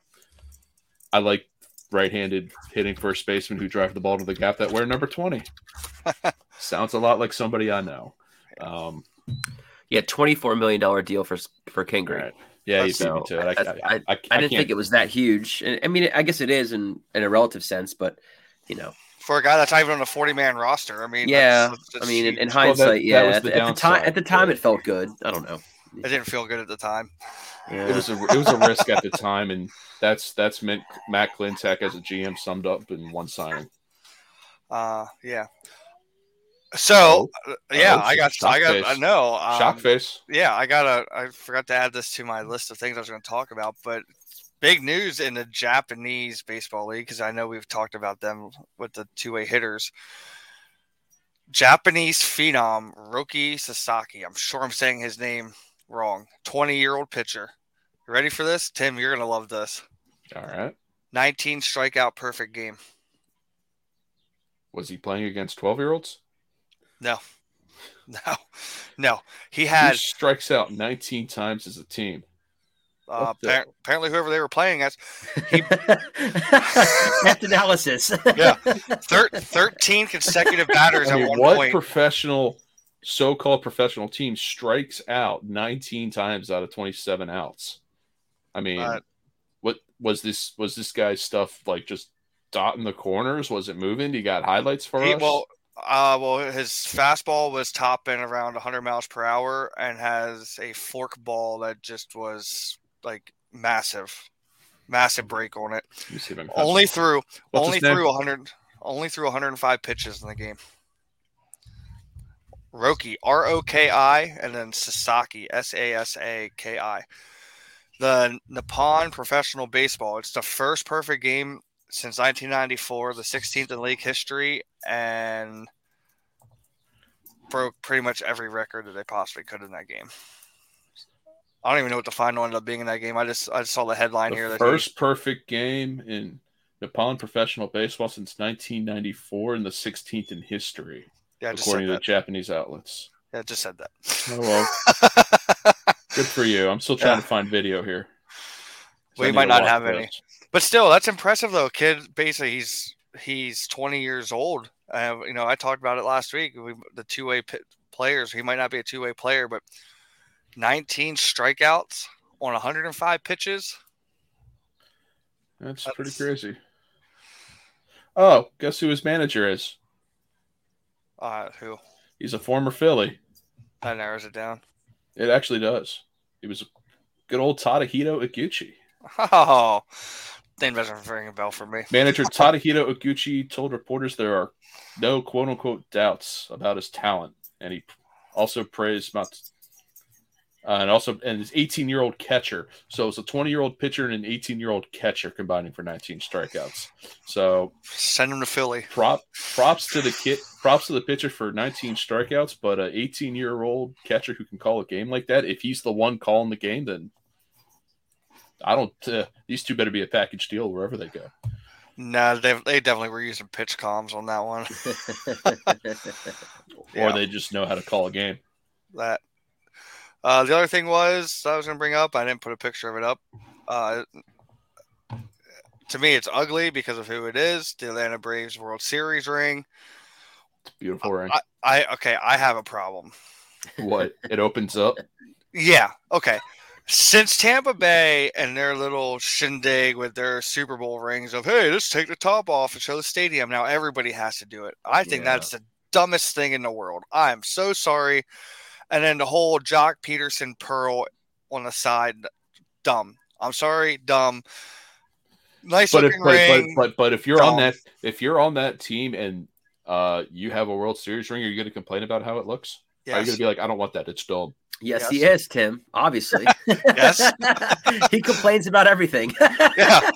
I like right-handed hitting first baseman who drive the ball to the gap that wear number 20. Sounds a lot like somebody I know. Um, yeah, $24 million deal for for Kingery. Right. Yeah, you so, beat me to it. I, I, I, I didn't think it was that huge. I mean, I guess it is in, in a relative sense, but, you know. For a guy that's not even on a 40 man roster, I mean, yeah. That's, that's I mean, in, in hindsight, well, that, yeah. That at, the, at, the time, at the time, it felt good. I don't know. It didn't feel good at the time. Yeah. It was a it was a risk at the time, and that's that's meant Matt Klentak as a GM summed up in one signing. Uh, yeah. So oh, yeah, oh, I got I got face. I know um, shock face. Yeah, I got a I forgot to add this to my list of things I was going to talk about, but big news in the Japanese baseball league because I know we've talked about them with the two way hitters. Japanese phenom Roki Sasaki. I'm sure I'm saying his name wrong. 20 year old pitcher. You ready for this? Tim, you're going to love this. All right. 19 strikeout perfect game. Was he playing against 12 year olds? No. No. No. He had Who strikes out 19 times as a team. Uh, the... apparently, whoever they were playing as. He... analysis. yeah. Thir- 13 consecutive batters I mean, at one what point. professional so-called professional team strikes out 19 times out of 27 outs. I mean, uh, what was this? Was this guy's stuff like just dotting the corners? Was it moving? You got highlights for he, us? Well, uh, well, his fastball was topping around 100 miles per hour and has a fork ball that just was like massive, massive break on it. Only through, What's only through 100, only through 105 pitches in the game. Roki, R O K I, and then Sasaki, S A S A K I. The Nippon Professional Baseball. It's the first perfect game since 1994, the 16th in league history, and broke pretty much every record that they possibly could in that game. I don't even know what the final ended up being in that game. I just I just saw the headline the here. First he, perfect game in Nippon professional baseball since 1994 and the 16th in history. Yeah, according to the Japanese outlets. Yeah, I just said that. Oh well. Good for you. I'm still trying yeah. to find video here. we might not have any. But still, that's impressive though. Kid, basically, he's he's 20 years old. Uh, you know, I talked about it last week. We, the two way p- players. He might not be a two way player, but 19 strikeouts on 105 pitches. That's, That's pretty crazy. Oh, guess who his manager is? Uh, who? He's a former Philly. That narrows it down. It actually does. He was good old Tadahito Iguchi. Oh, name doesn't ring a bell for me. Manager Tadahito Iguchi told reporters there are no quote unquote doubts about his talent, and he also praised Mat- uh, and also and his 18 year old catcher. So it's a 20 year old pitcher and an 18 year old catcher combining for 19 strikeouts. So send him to Philly. Prop props to the kid. Props to the pitcher for 19 strikeouts, but an 18 year old catcher who can call a game like that. If he's the one calling the game, then I don't. Uh, these two better be a package deal wherever they go. No, they they definitely were using pitch comms on that one. or yeah. they just know how to call a game. That uh, the other thing was I was going to bring up. I didn't put a picture of it up. Uh, to me, it's ugly because of who it is. The Atlanta Braves World Series ring. It's beautiful ring. I, I okay. I have a problem. What? It opens up. yeah. Okay. Since Tampa Bay and their little shindig with their Super Bowl rings of hey, let's take the top off and show the stadium. Now everybody has to do it. I think yeah. that's the dumbest thing in the world. I am so sorry and then the whole Joc Pederson Pearl on the side, dumb. I'm sorry, dumb. Nice but looking if, ring. But, but but if you're dumb. on that if you're on that team and uh you have a World Series ring, are you going to complain about how it looks? Yes. Are you going to be like, I don't want that? It's dumb. Yes, yes, he is, Tim. Obviously. yes. he complains about everything. yeah.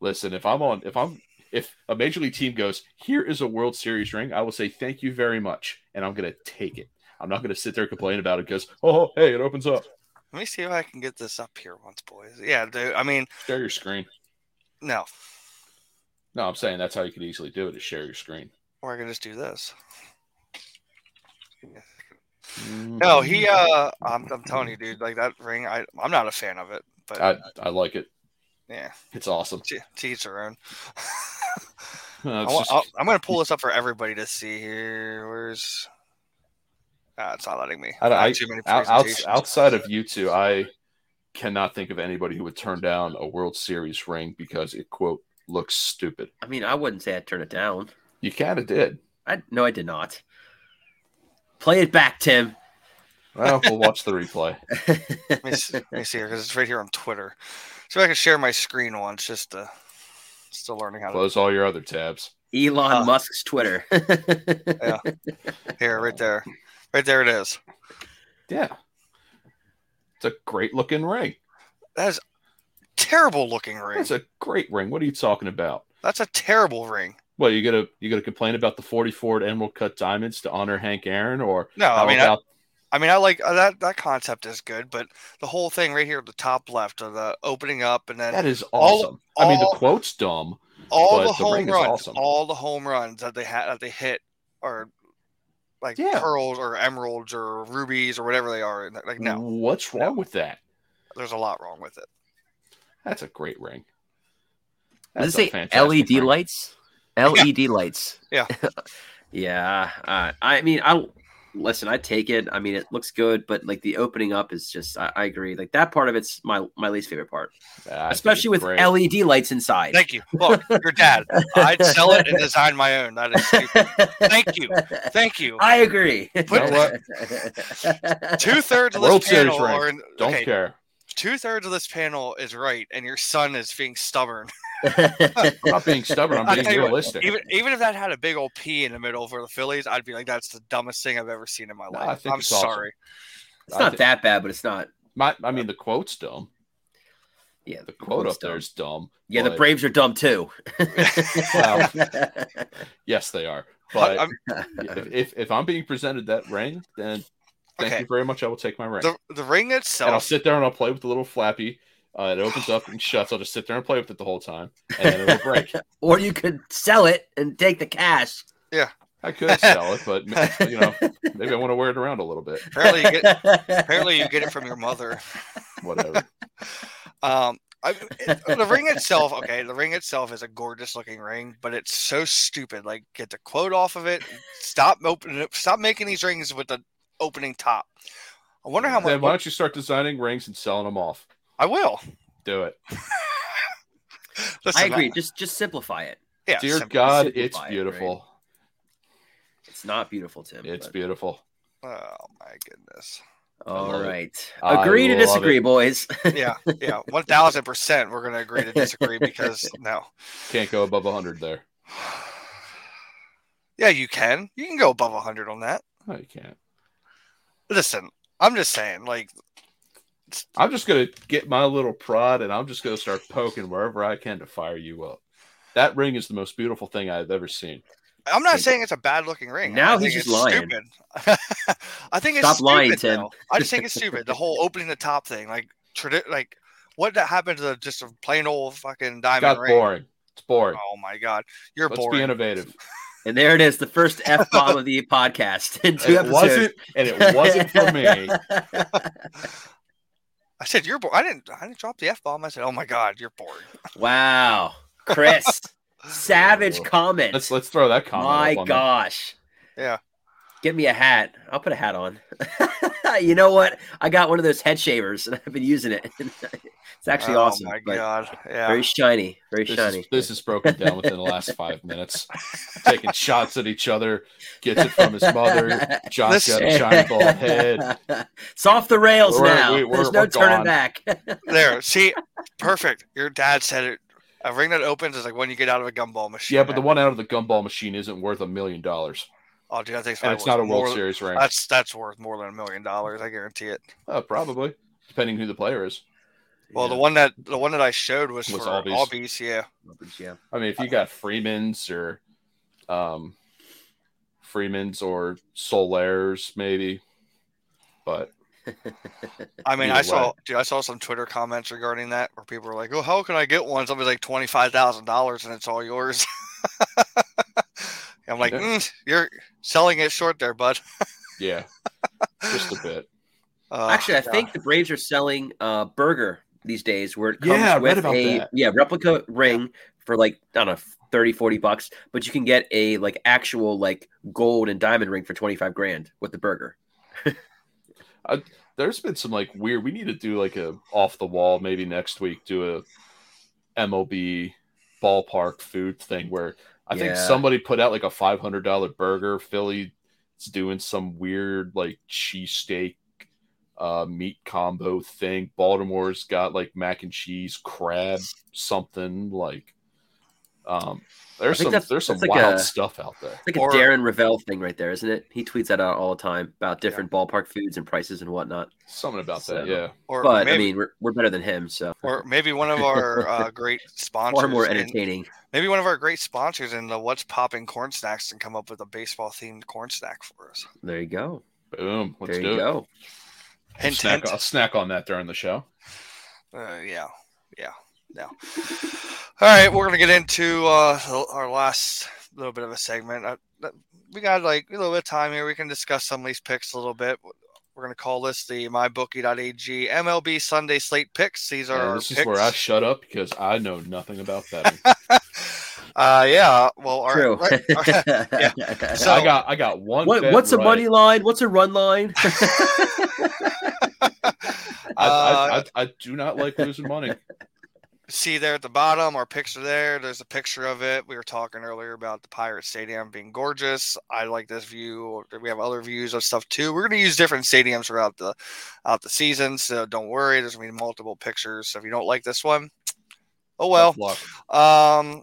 Listen, if I'm on, if I'm, if a major league team goes, here is a World Series ring, I will say thank you very much, and I'm going to take it. I'm not going to sit there and complain about it because, oh, hey, it opens up. Let me see if I can get this up here once, boys. Yeah, dude. I mean, share your screen. No. No, I'm saying that's how you could easily do it is share your screen. Or I can just do this. Mm-hmm. No, he. uh I'm, I'm telling you, dude. Like that ring, I I'm not a fan of it, but I I like it. Yeah, it's awesome. Teach their own. no. I, am going to pull this up for everybody to see here. Where's uh, it's not letting me. I, I, too many out, outside of you two, I cannot think of anybody who would turn down a World Series ring because it quote looks stupid. I mean, I wouldn't say I'd turn it down. You kind of did. I no, I did not. Play it back, Tim. Well, we'll watch the replay. let, me see, let me see here because it's right here on Twitter. So I can share my screen once, just to still learning how close to... Close all your other tabs. Elon uh, Musk's Twitter. yeah, here, right there. Right there it is. Yeah. It's a great looking ring. That is terrible looking ring. That's a great ring. What are you talking about? That's a terrible ring. Well, you gonna you gonna complain about the 44 Emerald Cut Diamonds to honor Hank Aaron, or no? I mean, about... I, I, mean, I like uh, that. That concept is good, but the whole thing right here at the top left of the opening up and then that is awesome. All, I mean, the quote's dumb. All the home the runs, awesome. all the home runs that they had that they hit are like yeah. pearls or emeralds or rubies or whatever they are. Like no, what's wrong no. with that? There's a lot wrong with it. That's a great ring. That's Does it say LED ring. lights? LED yeah. lights. Yeah. yeah. Uh, I mean, I listen, I take it. I mean, it looks good, but like the opening up is just, I, I agree. Like that part of it's my my least favorite part, yeah, especially with great. LED lights inside. Thank you. Look, your dad. I'd sell it and design my own. That is stupid. Thank you. Thank you. I agree. You know Two thirds of this World panel are in, Don't okay, care. Two thirds of this panel is right, and your son is being stubborn. I'm not being stubborn. I'm being realistic. What, even even if that had a big old P in the middle for the Phillies, I'd be like, that's the dumbest thing I've ever seen in my no, life. I'm sorry. Awesome. It's not think, that bad, but it's not. My, I mean, the quote's dumb. Yeah, the quote up dumb. there is dumb. Yeah, but... the Braves are dumb too. well, yes, they are. But if, if, if I'm being presented that ring, then thank okay. you very much. I will take my ring. The, the ring itself. And I'll sit there and I'll play with the little flappy uh, it opens up and shuts. I'll just sit there and play with it the whole time, and then it'll break. or you could sell it and take the cash. Yeah, I could sell it, but you know, maybe I want to wear it around a little bit. Apparently, you get apparently you get it from your mother. Whatever. Um, I, it, the ring itself, okay, the ring itself is a gorgeous looking ring, but it's so stupid. Like, get the quote off of it. Stop opening. Stop making these rings with the opening top. I wonder how much. Then why don't you start designing rings and selling them off? I will do it. Listen, I agree. Just just simplify it. Yeah. Dear God, it's beautiful. It, right? It's not beautiful, Tim. It's but... beautiful. Oh my goodness. All right. Agree to disagree, it. boys. yeah, yeah, one thousand percent. We're gonna agree to disagree because no, can't go above hundred there. Yeah, you can. You can go above hundred on that. No, you can't. Listen, I'm just saying, like, I'm just gonna get my little prod and I'm just gonna start poking wherever I can to fire you up. That ring is the most beautiful thing I've ever seen. I'm not saying it's a bad looking ring. Now he's just lying. Stupid. I think it's stop stupid, lying, Tim. Though. I just think it's stupid. The whole opening the top thing, like, tradi- like what happened to the, just a plain old fucking diamond got ring? boring. It's boring. Oh my god, you're Let's boring. be innovative. And there it is, the first f bomb of the podcast. In two it episodes. wasn't, and it wasn't for me. I said you're bored." I didn't. I didn't drop the f bomb. I said, "Oh my god, you're bored." Wow, Chris. Savage comment. Let's let's throw that comment. My gosh. Yeah. Get me a hat. I'll put a hat on. you know what? I got one of those head shavers and I've been using it. it's actually oh awesome. Oh my god! Yeah. Very shiny. Very this shiny. Is, this is broken down within the last five minutes. Taking shots at each other. Gets it from his mother. Josh got a shiny bald head. It's off the rails we're, now. We, There's no turning gone. back. there. See, perfect. Your dad said it a ring that opens is like when you get out of a gumball machine. Yeah, but the one out of the gumball machine isn't worth a million dollars. Oh, dude, I think it's not a World more, Series ring. That's that's worth more than a million dollars. I guarantee it. Uh, probably, depending who the player is. Well, yeah. the one that the one that I showed was, was for Albies. Albies, yeah. yeah. I mean, if you got Freeman's or um, Freeman's or Soler's, maybe, but I mean, I saw, dude, I saw some Twitter comments regarding that where people were like, "Oh, how can I get one?" Somebody's like twenty five thousand dollars and it's all yours. I'm like, mm, you're selling it short there, bud. yeah, just a bit. Uh, Actually, I think the Braves are selling uh, burger these days where it comes yeah, with a that. yeah replica ring yeah. for like I don't know 30 40 bucks but you can get a like actual like gold and diamond ring for 25 grand with the burger uh, there's been some like weird. We need to do like a off the wall maybe next week. Do a MLB ballpark food thing where I yeah. think somebody put out like a five hundred dollar burger. Philly's doing some weird like cheesesteak uh, meat combo thing. Baltimore's got like mac and cheese, crab, something like. Um, there's some there's some like wild a, stuff out there. It's like or, a Darren Rovell thing right there, isn't it? He tweets that out all the time about different yeah. ballpark foods and prices and whatnot. Something about so, that, yeah. Or but maybe, I mean, we're, we're better than him, so. Or maybe one of our uh, great sponsors, far more entertaining. In, maybe one of our great sponsors in the What's Popping Corn Snacks can come up with a baseball themed corn snack for us. There you go. Boom. Let's there do you it. go. Hint, snack, hint. I'll snack on that during the show. Uh, yeah, yeah, yeah. All right, we're gonna get into uh, our last little bit of a segment. Uh, we got like a little bit of time here. We can discuss some of these picks a little bit. We're gonna call this the mybookie.ag MLB Sunday slate picks. These are yeah, this is where I shut up because I know nothing about betting. uh, yeah. Well, our, true. Our, our, yeah. So I got I got one. What, what's right. a money line? What's a run line? I, I, I, I do not like losing money see there at the bottom, our picture there. There's a picture of it. We were talking earlier about the Pirate Stadium being gorgeous. I like this view. We have other views of stuff too. We're going to use different stadiums throughout the out the season, so don't worry. There's going to be multiple pictures. So if you don't like this one, oh well. Um,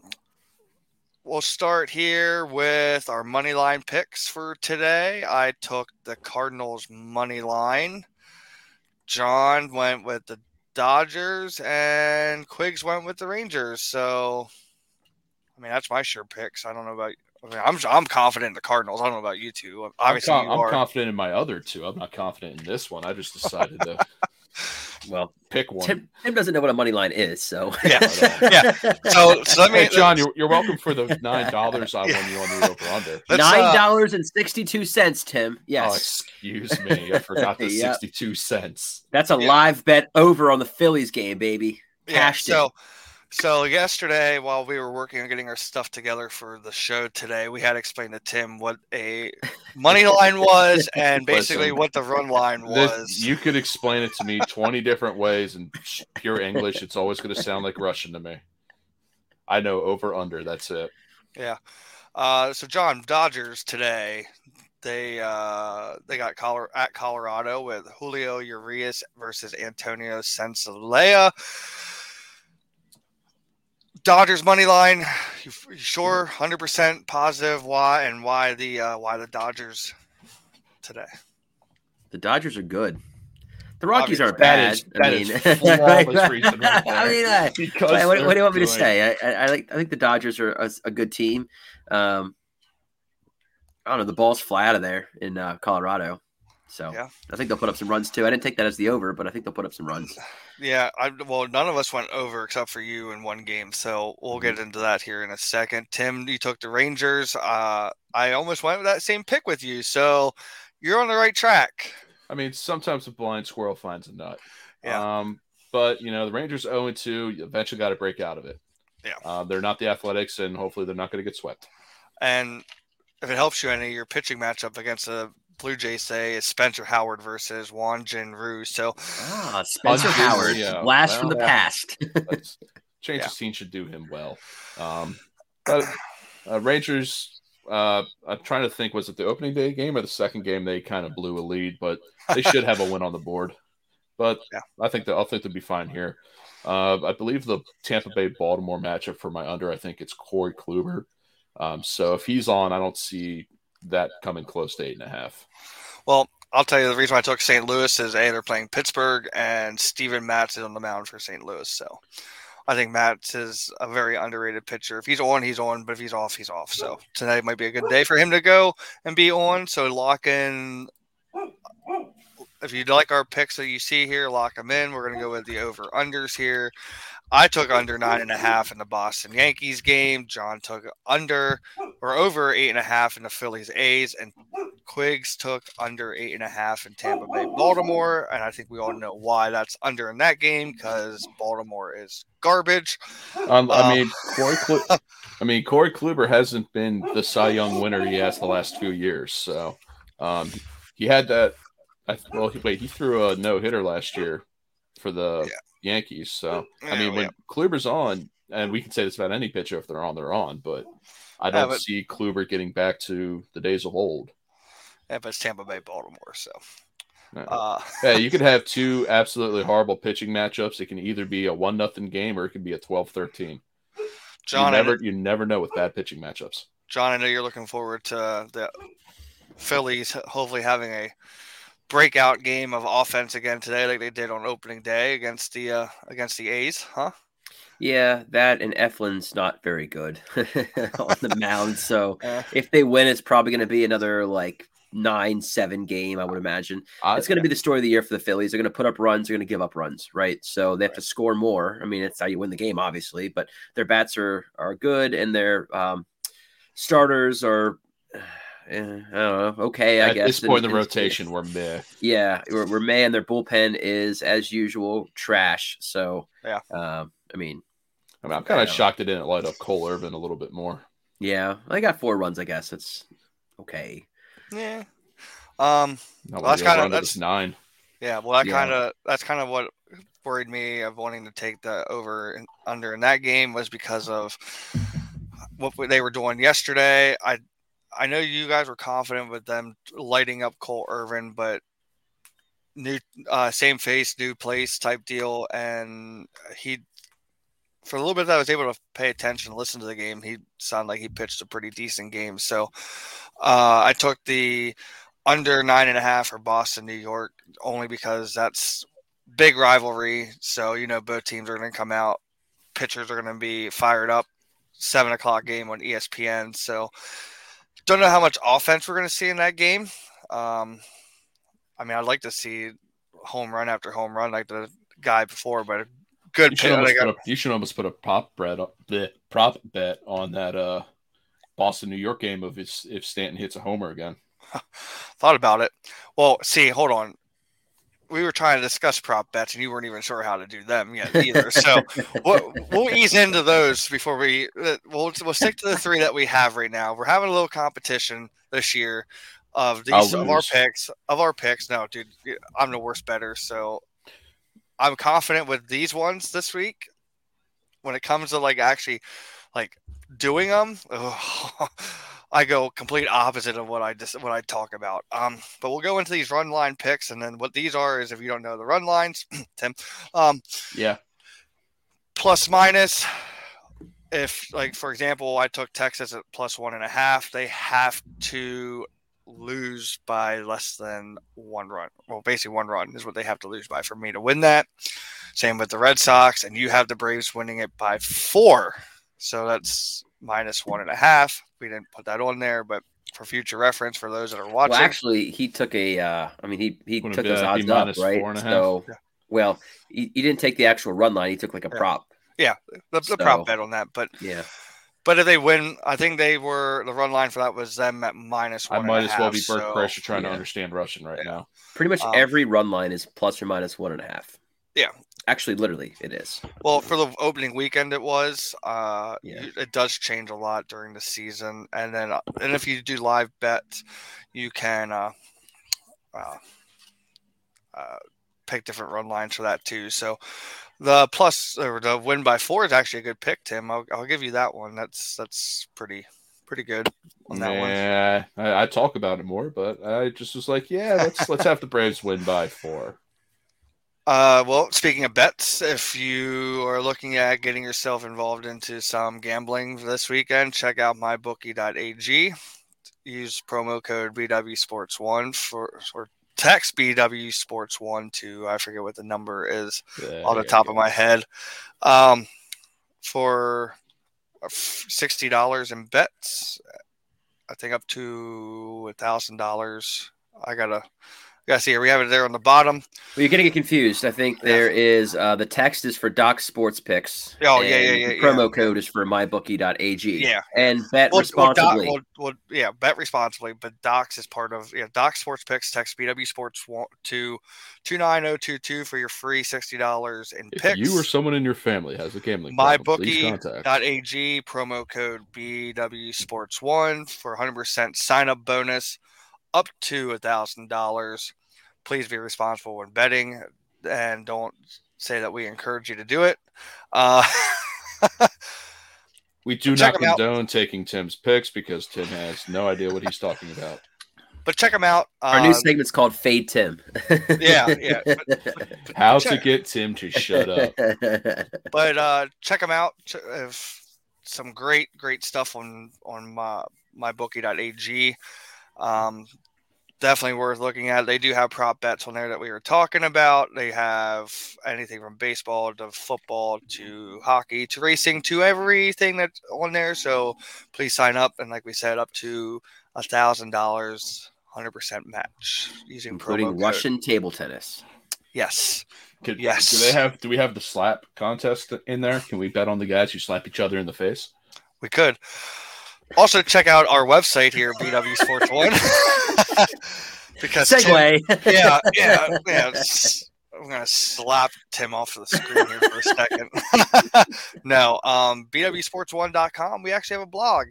we'll start here with our money line picks for today. I took the Cardinals money line. John went with the Dodgers, and Quigs went with the Rangers. So, I mean, that's my sure picks. I don't know about. I mean, I'm I'm confident in the Cardinals. I don't know about you two. Obviously, I'm, I'm confident in my other two. I'm not confident in this one. I just decided to. well, pick one. Tim, Tim, doesn't know what a money line is, so yeah, yeah. So, so let me, hey, John, you're, you're welcome for the nine dollars I won you on the over under. Nine uh, dollars and sixty two cents, Tim. Yes. Oh, excuse me, I forgot the yep. sixty two cents. That's a yeah. live bet over on the Phillies game, baby. Cashed yeah, so, so yesterday, while we were working on getting our stuff together for the show today, we had to explain to Tim what a money line was and basically Listen, what the run line was. This, you could explain it to me twenty different ways in pure English. It's always going to sound like Russian to me. I know over under. That's it. Yeah. Uh, so John Dodgers today, they uh, they got Color at Colorado with Julio Urias versus Antonio Senzatela. Dodgers money line. You, you sure, hundred percent positive. Why and why the uh, why the Dodgers today? The Dodgers are good. The Rockies aren't bad. That I mean, flawless reason. Right I mean, uh, what, what, do you want me to say? I, I, I, like. I think the Dodgers are a, a good team. Um, I don't know. The ball's fly out of there in uh, Colorado. So yeah. I think they'll put up some runs too. I didn't take that as the over, but I think they'll put up some runs. Yeah, I, well, none of us went over except for you in one game, so we'll get mm-hmm. into that here in a second. Tim, you took the Rangers. Uh, I almost went with that same pick with you, so you're on the right track. I mean, sometimes a blind squirrel finds a nut. Yeah. Um, but you know, the Rangers 0 2, You eventually got to break out of it. Yeah. Uh, they're not the Athletics, and hopefully, they're not going to get swept. And if it helps you any, your pitching matchup against the Blue Jays say is Spencer Howard versus Hyun Jin Ryu. So ah, Spencer Howard, yeah. blast well, from the yeah. past. change yeah. of scene should do him well. Um, but uh, Rangers, uh, I'm trying to think, was it the opening day game or the second game? They kind of blew a lead, but they should have a win on the board. But yeah. I think that I think they'll be fine here. Uh, I believe the Tampa Bay Baltimore matchup for my under. I think it's Corey Kluber. Um, so if he's on, I don't see that coming close to eight and a half. Well, I'll tell you the reason I took St. Louis is a they're playing Pittsburgh and Steven Matz is on the mound for St. Louis. So I think Matz is a very underrated pitcher. If he's on, he's on, but if he's off, he's off. So tonight might be a good day for him to go and be on. So lock in. If you like our picks that you see here, lock them in. We're going to go with the over unders here. I took under nine and a half in the Boston Yankees game. John took under or over eight and a half in the Phillies A's, and Quigs took under eight and a half in Tampa Bay Baltimore. And I think we all know why that's under in that game because Baltimore is garbage. Um, I um, mean, Corey. I mean, Corey Kluber hasn't been the Cy Young winner he has the last few years. So um, he had that. I, well, wait, he threw a no hitter last year for the yeah. Yankees. So yeah, I mean, when yeah. Kluber's on, and we can say this about any pitcher if they're on, they're on. But I don't yeah, but, see Kluber getting back to the days of old. Yeah, but it's Tampa Bay, Baltimore, so. Uh, yeah, you could have two absolutely horrible pitching matchups. It can either be a one nothing game or it could be a 12-13. John, you never, you never know with bad pitching matchups. John, I know you're looking forward to the Phillies hopefully having a breakout game of offense again today, like they did on opening day against the uh, against the A's, huh? Yeah, that and Eflin's not very good on the mound. So if they win, it's probably going to be another like nine seven game. I would imagine it's going to be the story of the year for the Phillies. They're going to put up runs. They're going to give up runs, right? So they have right. to score more. I mean, it's how you win the game, obviously. But their bats are are good, and their um, starters are eh, know. Okay, I At guess. At this point in the rotation, we're meh. Yeah, we're, we're meh, and their bullpen is, as usual, trash. So, yeah. Um, I mean, I mean, I'm kind of shocked it didn't light up Cole Irvin a little bit more. Yeah, I got four runs. I guess it's okay. Yeah. Um, well, that's kind of that's nine. Yeah, well, that yeah. kind of that's kind of what worried me of wanting to take the over and under in that game was because of what they were doing yesterday. I I know you guys were confident with them lighting up Cole Irvin, but new uh, same face, new place type deal, and he for a little bit that I was able to pay attention, and listen to the game. He sounded like he pitched a pretty decent game. So uh, I took the under nine and a half for Boston, New York, only because that's big rivalry. So you know both teams are going to come out. Pitchers are going to be fired up. Seven o'clock game on ESPN. So don't know how much offense we're going to see in that game. Um, I mean, I'd like to see home run after home run like the guy before, but good. You should, almost put, a, you should almost put a prop bet, the prop bet on that uh, Boston New York game of if, if Stanton hits a homer again. Thought about it. Well, see, hold on. We were trying to discuss prop bets, and you weren't even sure how to do them yet either. So we'll, we'll ease into those before we uh, we'll we'll stick to the three that we have right now. We're having a little competition this year of these of our picks of our picks. No, dude, I'm the worst better, so I'm confident with these ones this week. When it comes to like actually like doing them, oh, I go complete opposite of what I just what I talk about. Um, but we'll go into these run line picks, and then what these are is if you don't know the run lines, Tim. Um, yeah. Plus minus. If like for example, I took Texas at plus one and a half, they have to lose by less than one run. Well, basically one run is what they have to lose by for me to win that. Same with the Red Sox, and you have the Braves winning it by four. So that's minus one and a half. We didn't put that on there, but for future reference for those that are watching. Well, actually, he took a. Uh, I mean, he he took those odds up, right? So, yeah. well, he, he, didn't take the actual run line. He took like a yeah. prop. Yeah, the, the so, prop bet on that, but yeah. But if they win, I think they were the run line for that was them at minus one. I might as well be Bert so, Kreischer trying yeah. to understand Russian right yeah. now. Pretty much um, every run line is plus or minus one and a half. Yeah, Actually, literally, it is. Well, for the opening weekend, it was. Uh, yeah. It does change a lot during the season, and then uh, and if you do live bet, you can uh, uh, uh, pick different run lines for that too. So the plus or the win by four is actually a good pick, Tim. I'll, I'll give you that one. That's that's pretty pretty good on that one. Yeah, I, I talk about it more, but I just was like, yeah, let's let's have the Braves win by four. Uh, well, speaking of bets, if you are looking at getting yourself involved into some gambling this weekend, check out mybookie.ag. Use promo code BW Sports One for or text BW Sports One to I forget what the number is yeah, on the top of my head. Um, for sixty dollars in bets, I think up to a thousand dollars. I gotta yeah, see here we have it there on the bottom. Well, you're getting it confused. I think there is uh, the text is for Doc Sports Picks. Oh yeah, yeah, yeah. The promo code is for mybookie.ag. Yeah, and bet well, responsibly. Well, Doc, well, yeah, bet responsibly. But Docs is part of yeah. Doc Sports Picks. Text BW Sports to two nine zero two two for your free sixty dollars in if picks. You or someone in your family has a gambling. Mybookie.ag promo code BW Sports One for hundred percent sign up bonus up to a thousand dollars please be responsible when betting and don't say that we encourage you to do it. Uh, we do not condone taking Tim's picks because Tim has no idea what he's talking about. But check him out. Our new uh, segment's called Fade Tim. yeah, yeah. But, but How check, to get Tim to shut up. But uh, check him out. If some great, great stuff on on my mybookie.ag. Um, definitely worth looking at. They do have prop bets on there that we were talking about. They have anything from baseball to football to hockey to racing to everything that's on there. So please sign up and like we said, up to a thousand dollars, hundred percent match using including Russian table tennis. Yes. Could, yes. Do they have? Do we have the slap contest in there? Can we bet on the guys who slap each other in the face? We could. Also, check out our website here, BW Sports One. because segue. Tim, yeah, yeah, yeah. I'm gonna slap Tim off the screen here for a second. no, um, bwsports1.com. We actually have a blog.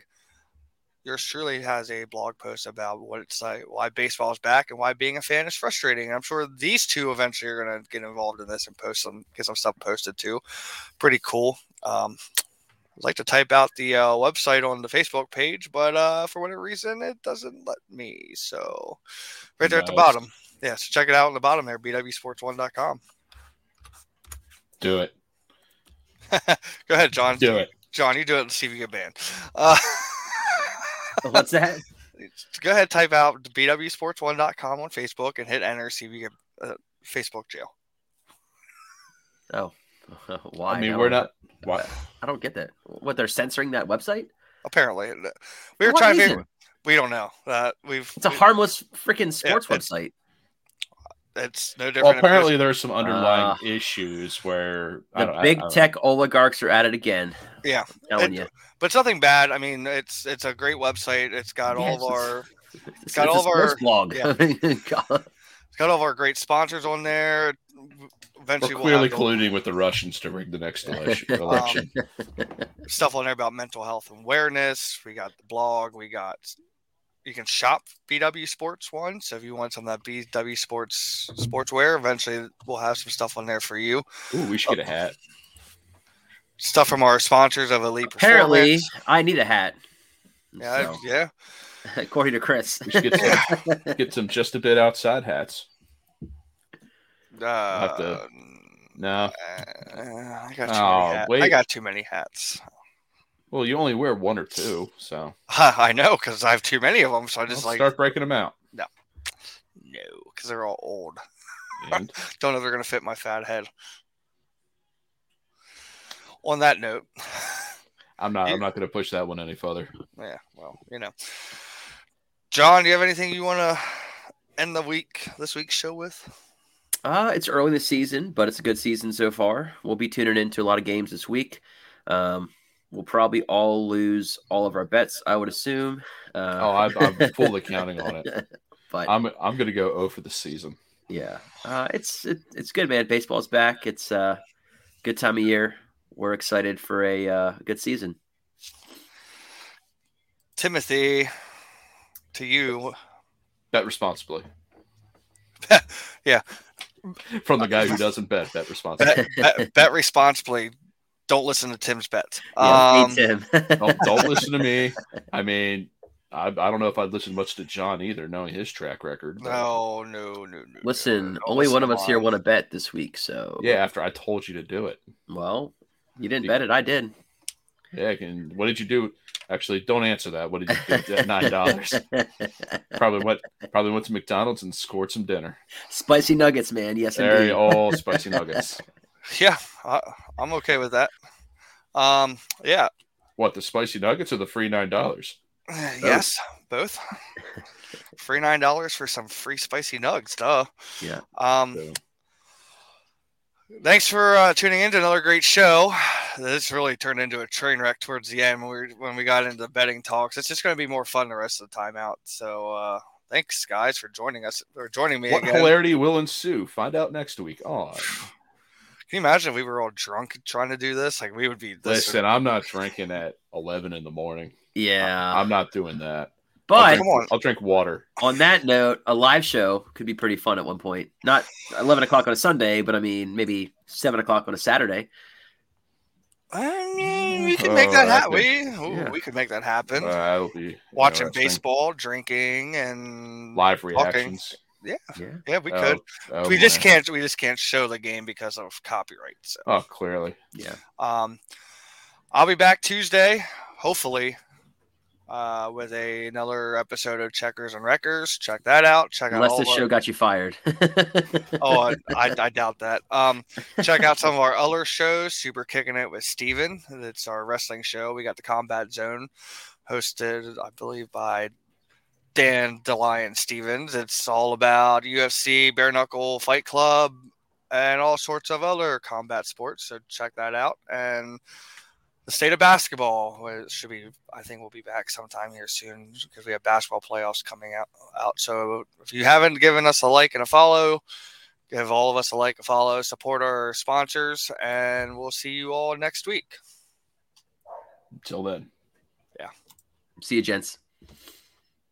Yours truly has a blog post about what it's like, why baseball is back, and why being a fan is frustrating. And I'm sure these two eventually are gonna get involved in this and post some, get some stuff posted too. Pretty cool. Um, I'd like to type out the uh, website on the Facebook page, but uh, for whatever reason, it doesn't let me. So, right there nice. at the bottom. Yeah, so check it out on the bottom there, bwsports1.com. Do it. Go ahead, John. Do it. John, you do it and see if you get banned. Uh, What's that? Go ahead, type out bwsports1.com on Facebook and hit enter, see if you get uh, Facebook jail. Oh, why? I mean, we're not. Why? I don't get that. What they're censoring that website? Apparently, we were trying reason? to. We don't know. Uh, we've. It's a harmless freaking sports yeah, website. It's no different. Well, apparently, there's some underlying uh, issues where the big tech oligarchs are at it again. Yeah, I'm telling it, you. But it's nothing bad. I mean, it's it's a great website. It's got all of our. It's got all of our blog. Yeah. got all of our great sponsors on there. Eventually, We're clearly we'll colluding with the Russians to rig the next election. Um, stuff on there about mental health and awareness. We got the blog. We got you can shop BW Sports one. So if you want some of that BW Sports sportswear, eventually we'll have some stuff on there for you. Ooh, we should get a hat. Stuff from our sponsors of Elite Apparently, I need a hat. Yeah, so. yeah. According to Chris, we should get some, get some just a bit outside hats. Uh, to, no, I got too oh, many wait. I got too many hats. Well, you only wear one or two, so I know because I have too many of them. So I just like start breaking them out. No, no, because they're all old. Don't know if they're gonna fit my fat head. On that note, I'm not. I'm not gonna push that one any further. Yeah. Well, you know, John, do you have anything you want to end the week this week's show with? Uh, it's early in the season, but it's a good season so far. We'll be tuning into a lot of games this week. Um, we'll probably all lose all of our bets, I would assume. Uh, oh, I'm, I'm fully counting on it. But I'm I'm gonna go 0 for the season. Yeah, uh, it's it, it's good, man. Baseball's back. It's a uh, good time of year. We're excited for a uh, good season. Timothy, to you. Bet responsibly. yeah. From the guy who doesn't bet, bet responsibly. Bet, bet, bet responsibly don't listen to Tim's bets. Yeah, um, Tim. don't, don't, listen to me. I mean, I, I don't know if I'd listen much to John either, knowing his track record. No, no, no, no. Listen, no, only one of us here won a bet this week, so yeah. After I told you to do it. Well, you didn't you, bet it. I did. Yeah. Can, what did you do? Actually, don't answer that. What did you do at nine dollars? probably went probably went to McDonald's and scored some dinner. Spicy nuggets, man. Yes, there indeed. all spicy nuggets. Yeah, I, am okay with that. Um, yeah. What the spicy nuggets or the free nine dollars? Yes, both. free nine dollars for some free spicy nugs, duh. Yeah. Um. So. Thanks for uh, tuning in to another great show. This really turned into a train wreck towards the end when we, when we got into the betting talks. It's just going to be more fun the rest of the time out. So uh, thanks, guys, for joining us or joining me. What again. hilarity will ensue? Find out next week. Oh. Can you imagine if we were all drunk trying to do this? Like we would be. Listen, I'm not drinking at 11 in the morning. Yeah, I'm not doing that. But I'll drink, I'll drink, water. On that note, a live show could be pretty fun at one point. Not 11 o'clock on a Sunday, but I mean maybe seven o'clock on a Saturday. I mean, we can make that happen. We yeah. we could make that happen. Uh, be watching baseball, drinking, and live reactions. Talking. Yeah, yeah, yeah we oh, could. Oh, we just can't. We just can't show the game because of copyright. So. Oh, clearly. Yeah. Um, I'll be back Tuesday, hopefully, uh, with a, another episode of Checkers and Wreckers. Check that out. Check Unless out. Unless this show our... got you fired. oh, I, I, I, doubt that. Um, check out some of our other shows. Super kicking it with Steven. It's our wrestling show. We got the Combat Zone, hosted, I believe, by Dan DeLion Stevens. It's all about UFC, bare knuckle fight club, and all sorts of other combat sports. So check that out. And the state of basketball should be, I think, we'll be back sometime here soon because we have basketball playoffs coming out. Out. So if you haven't given us a like and a follow, give all of us a like, a follow, support our sponsors, and we'll see you all next week. Until then. Yeah. See you, gents.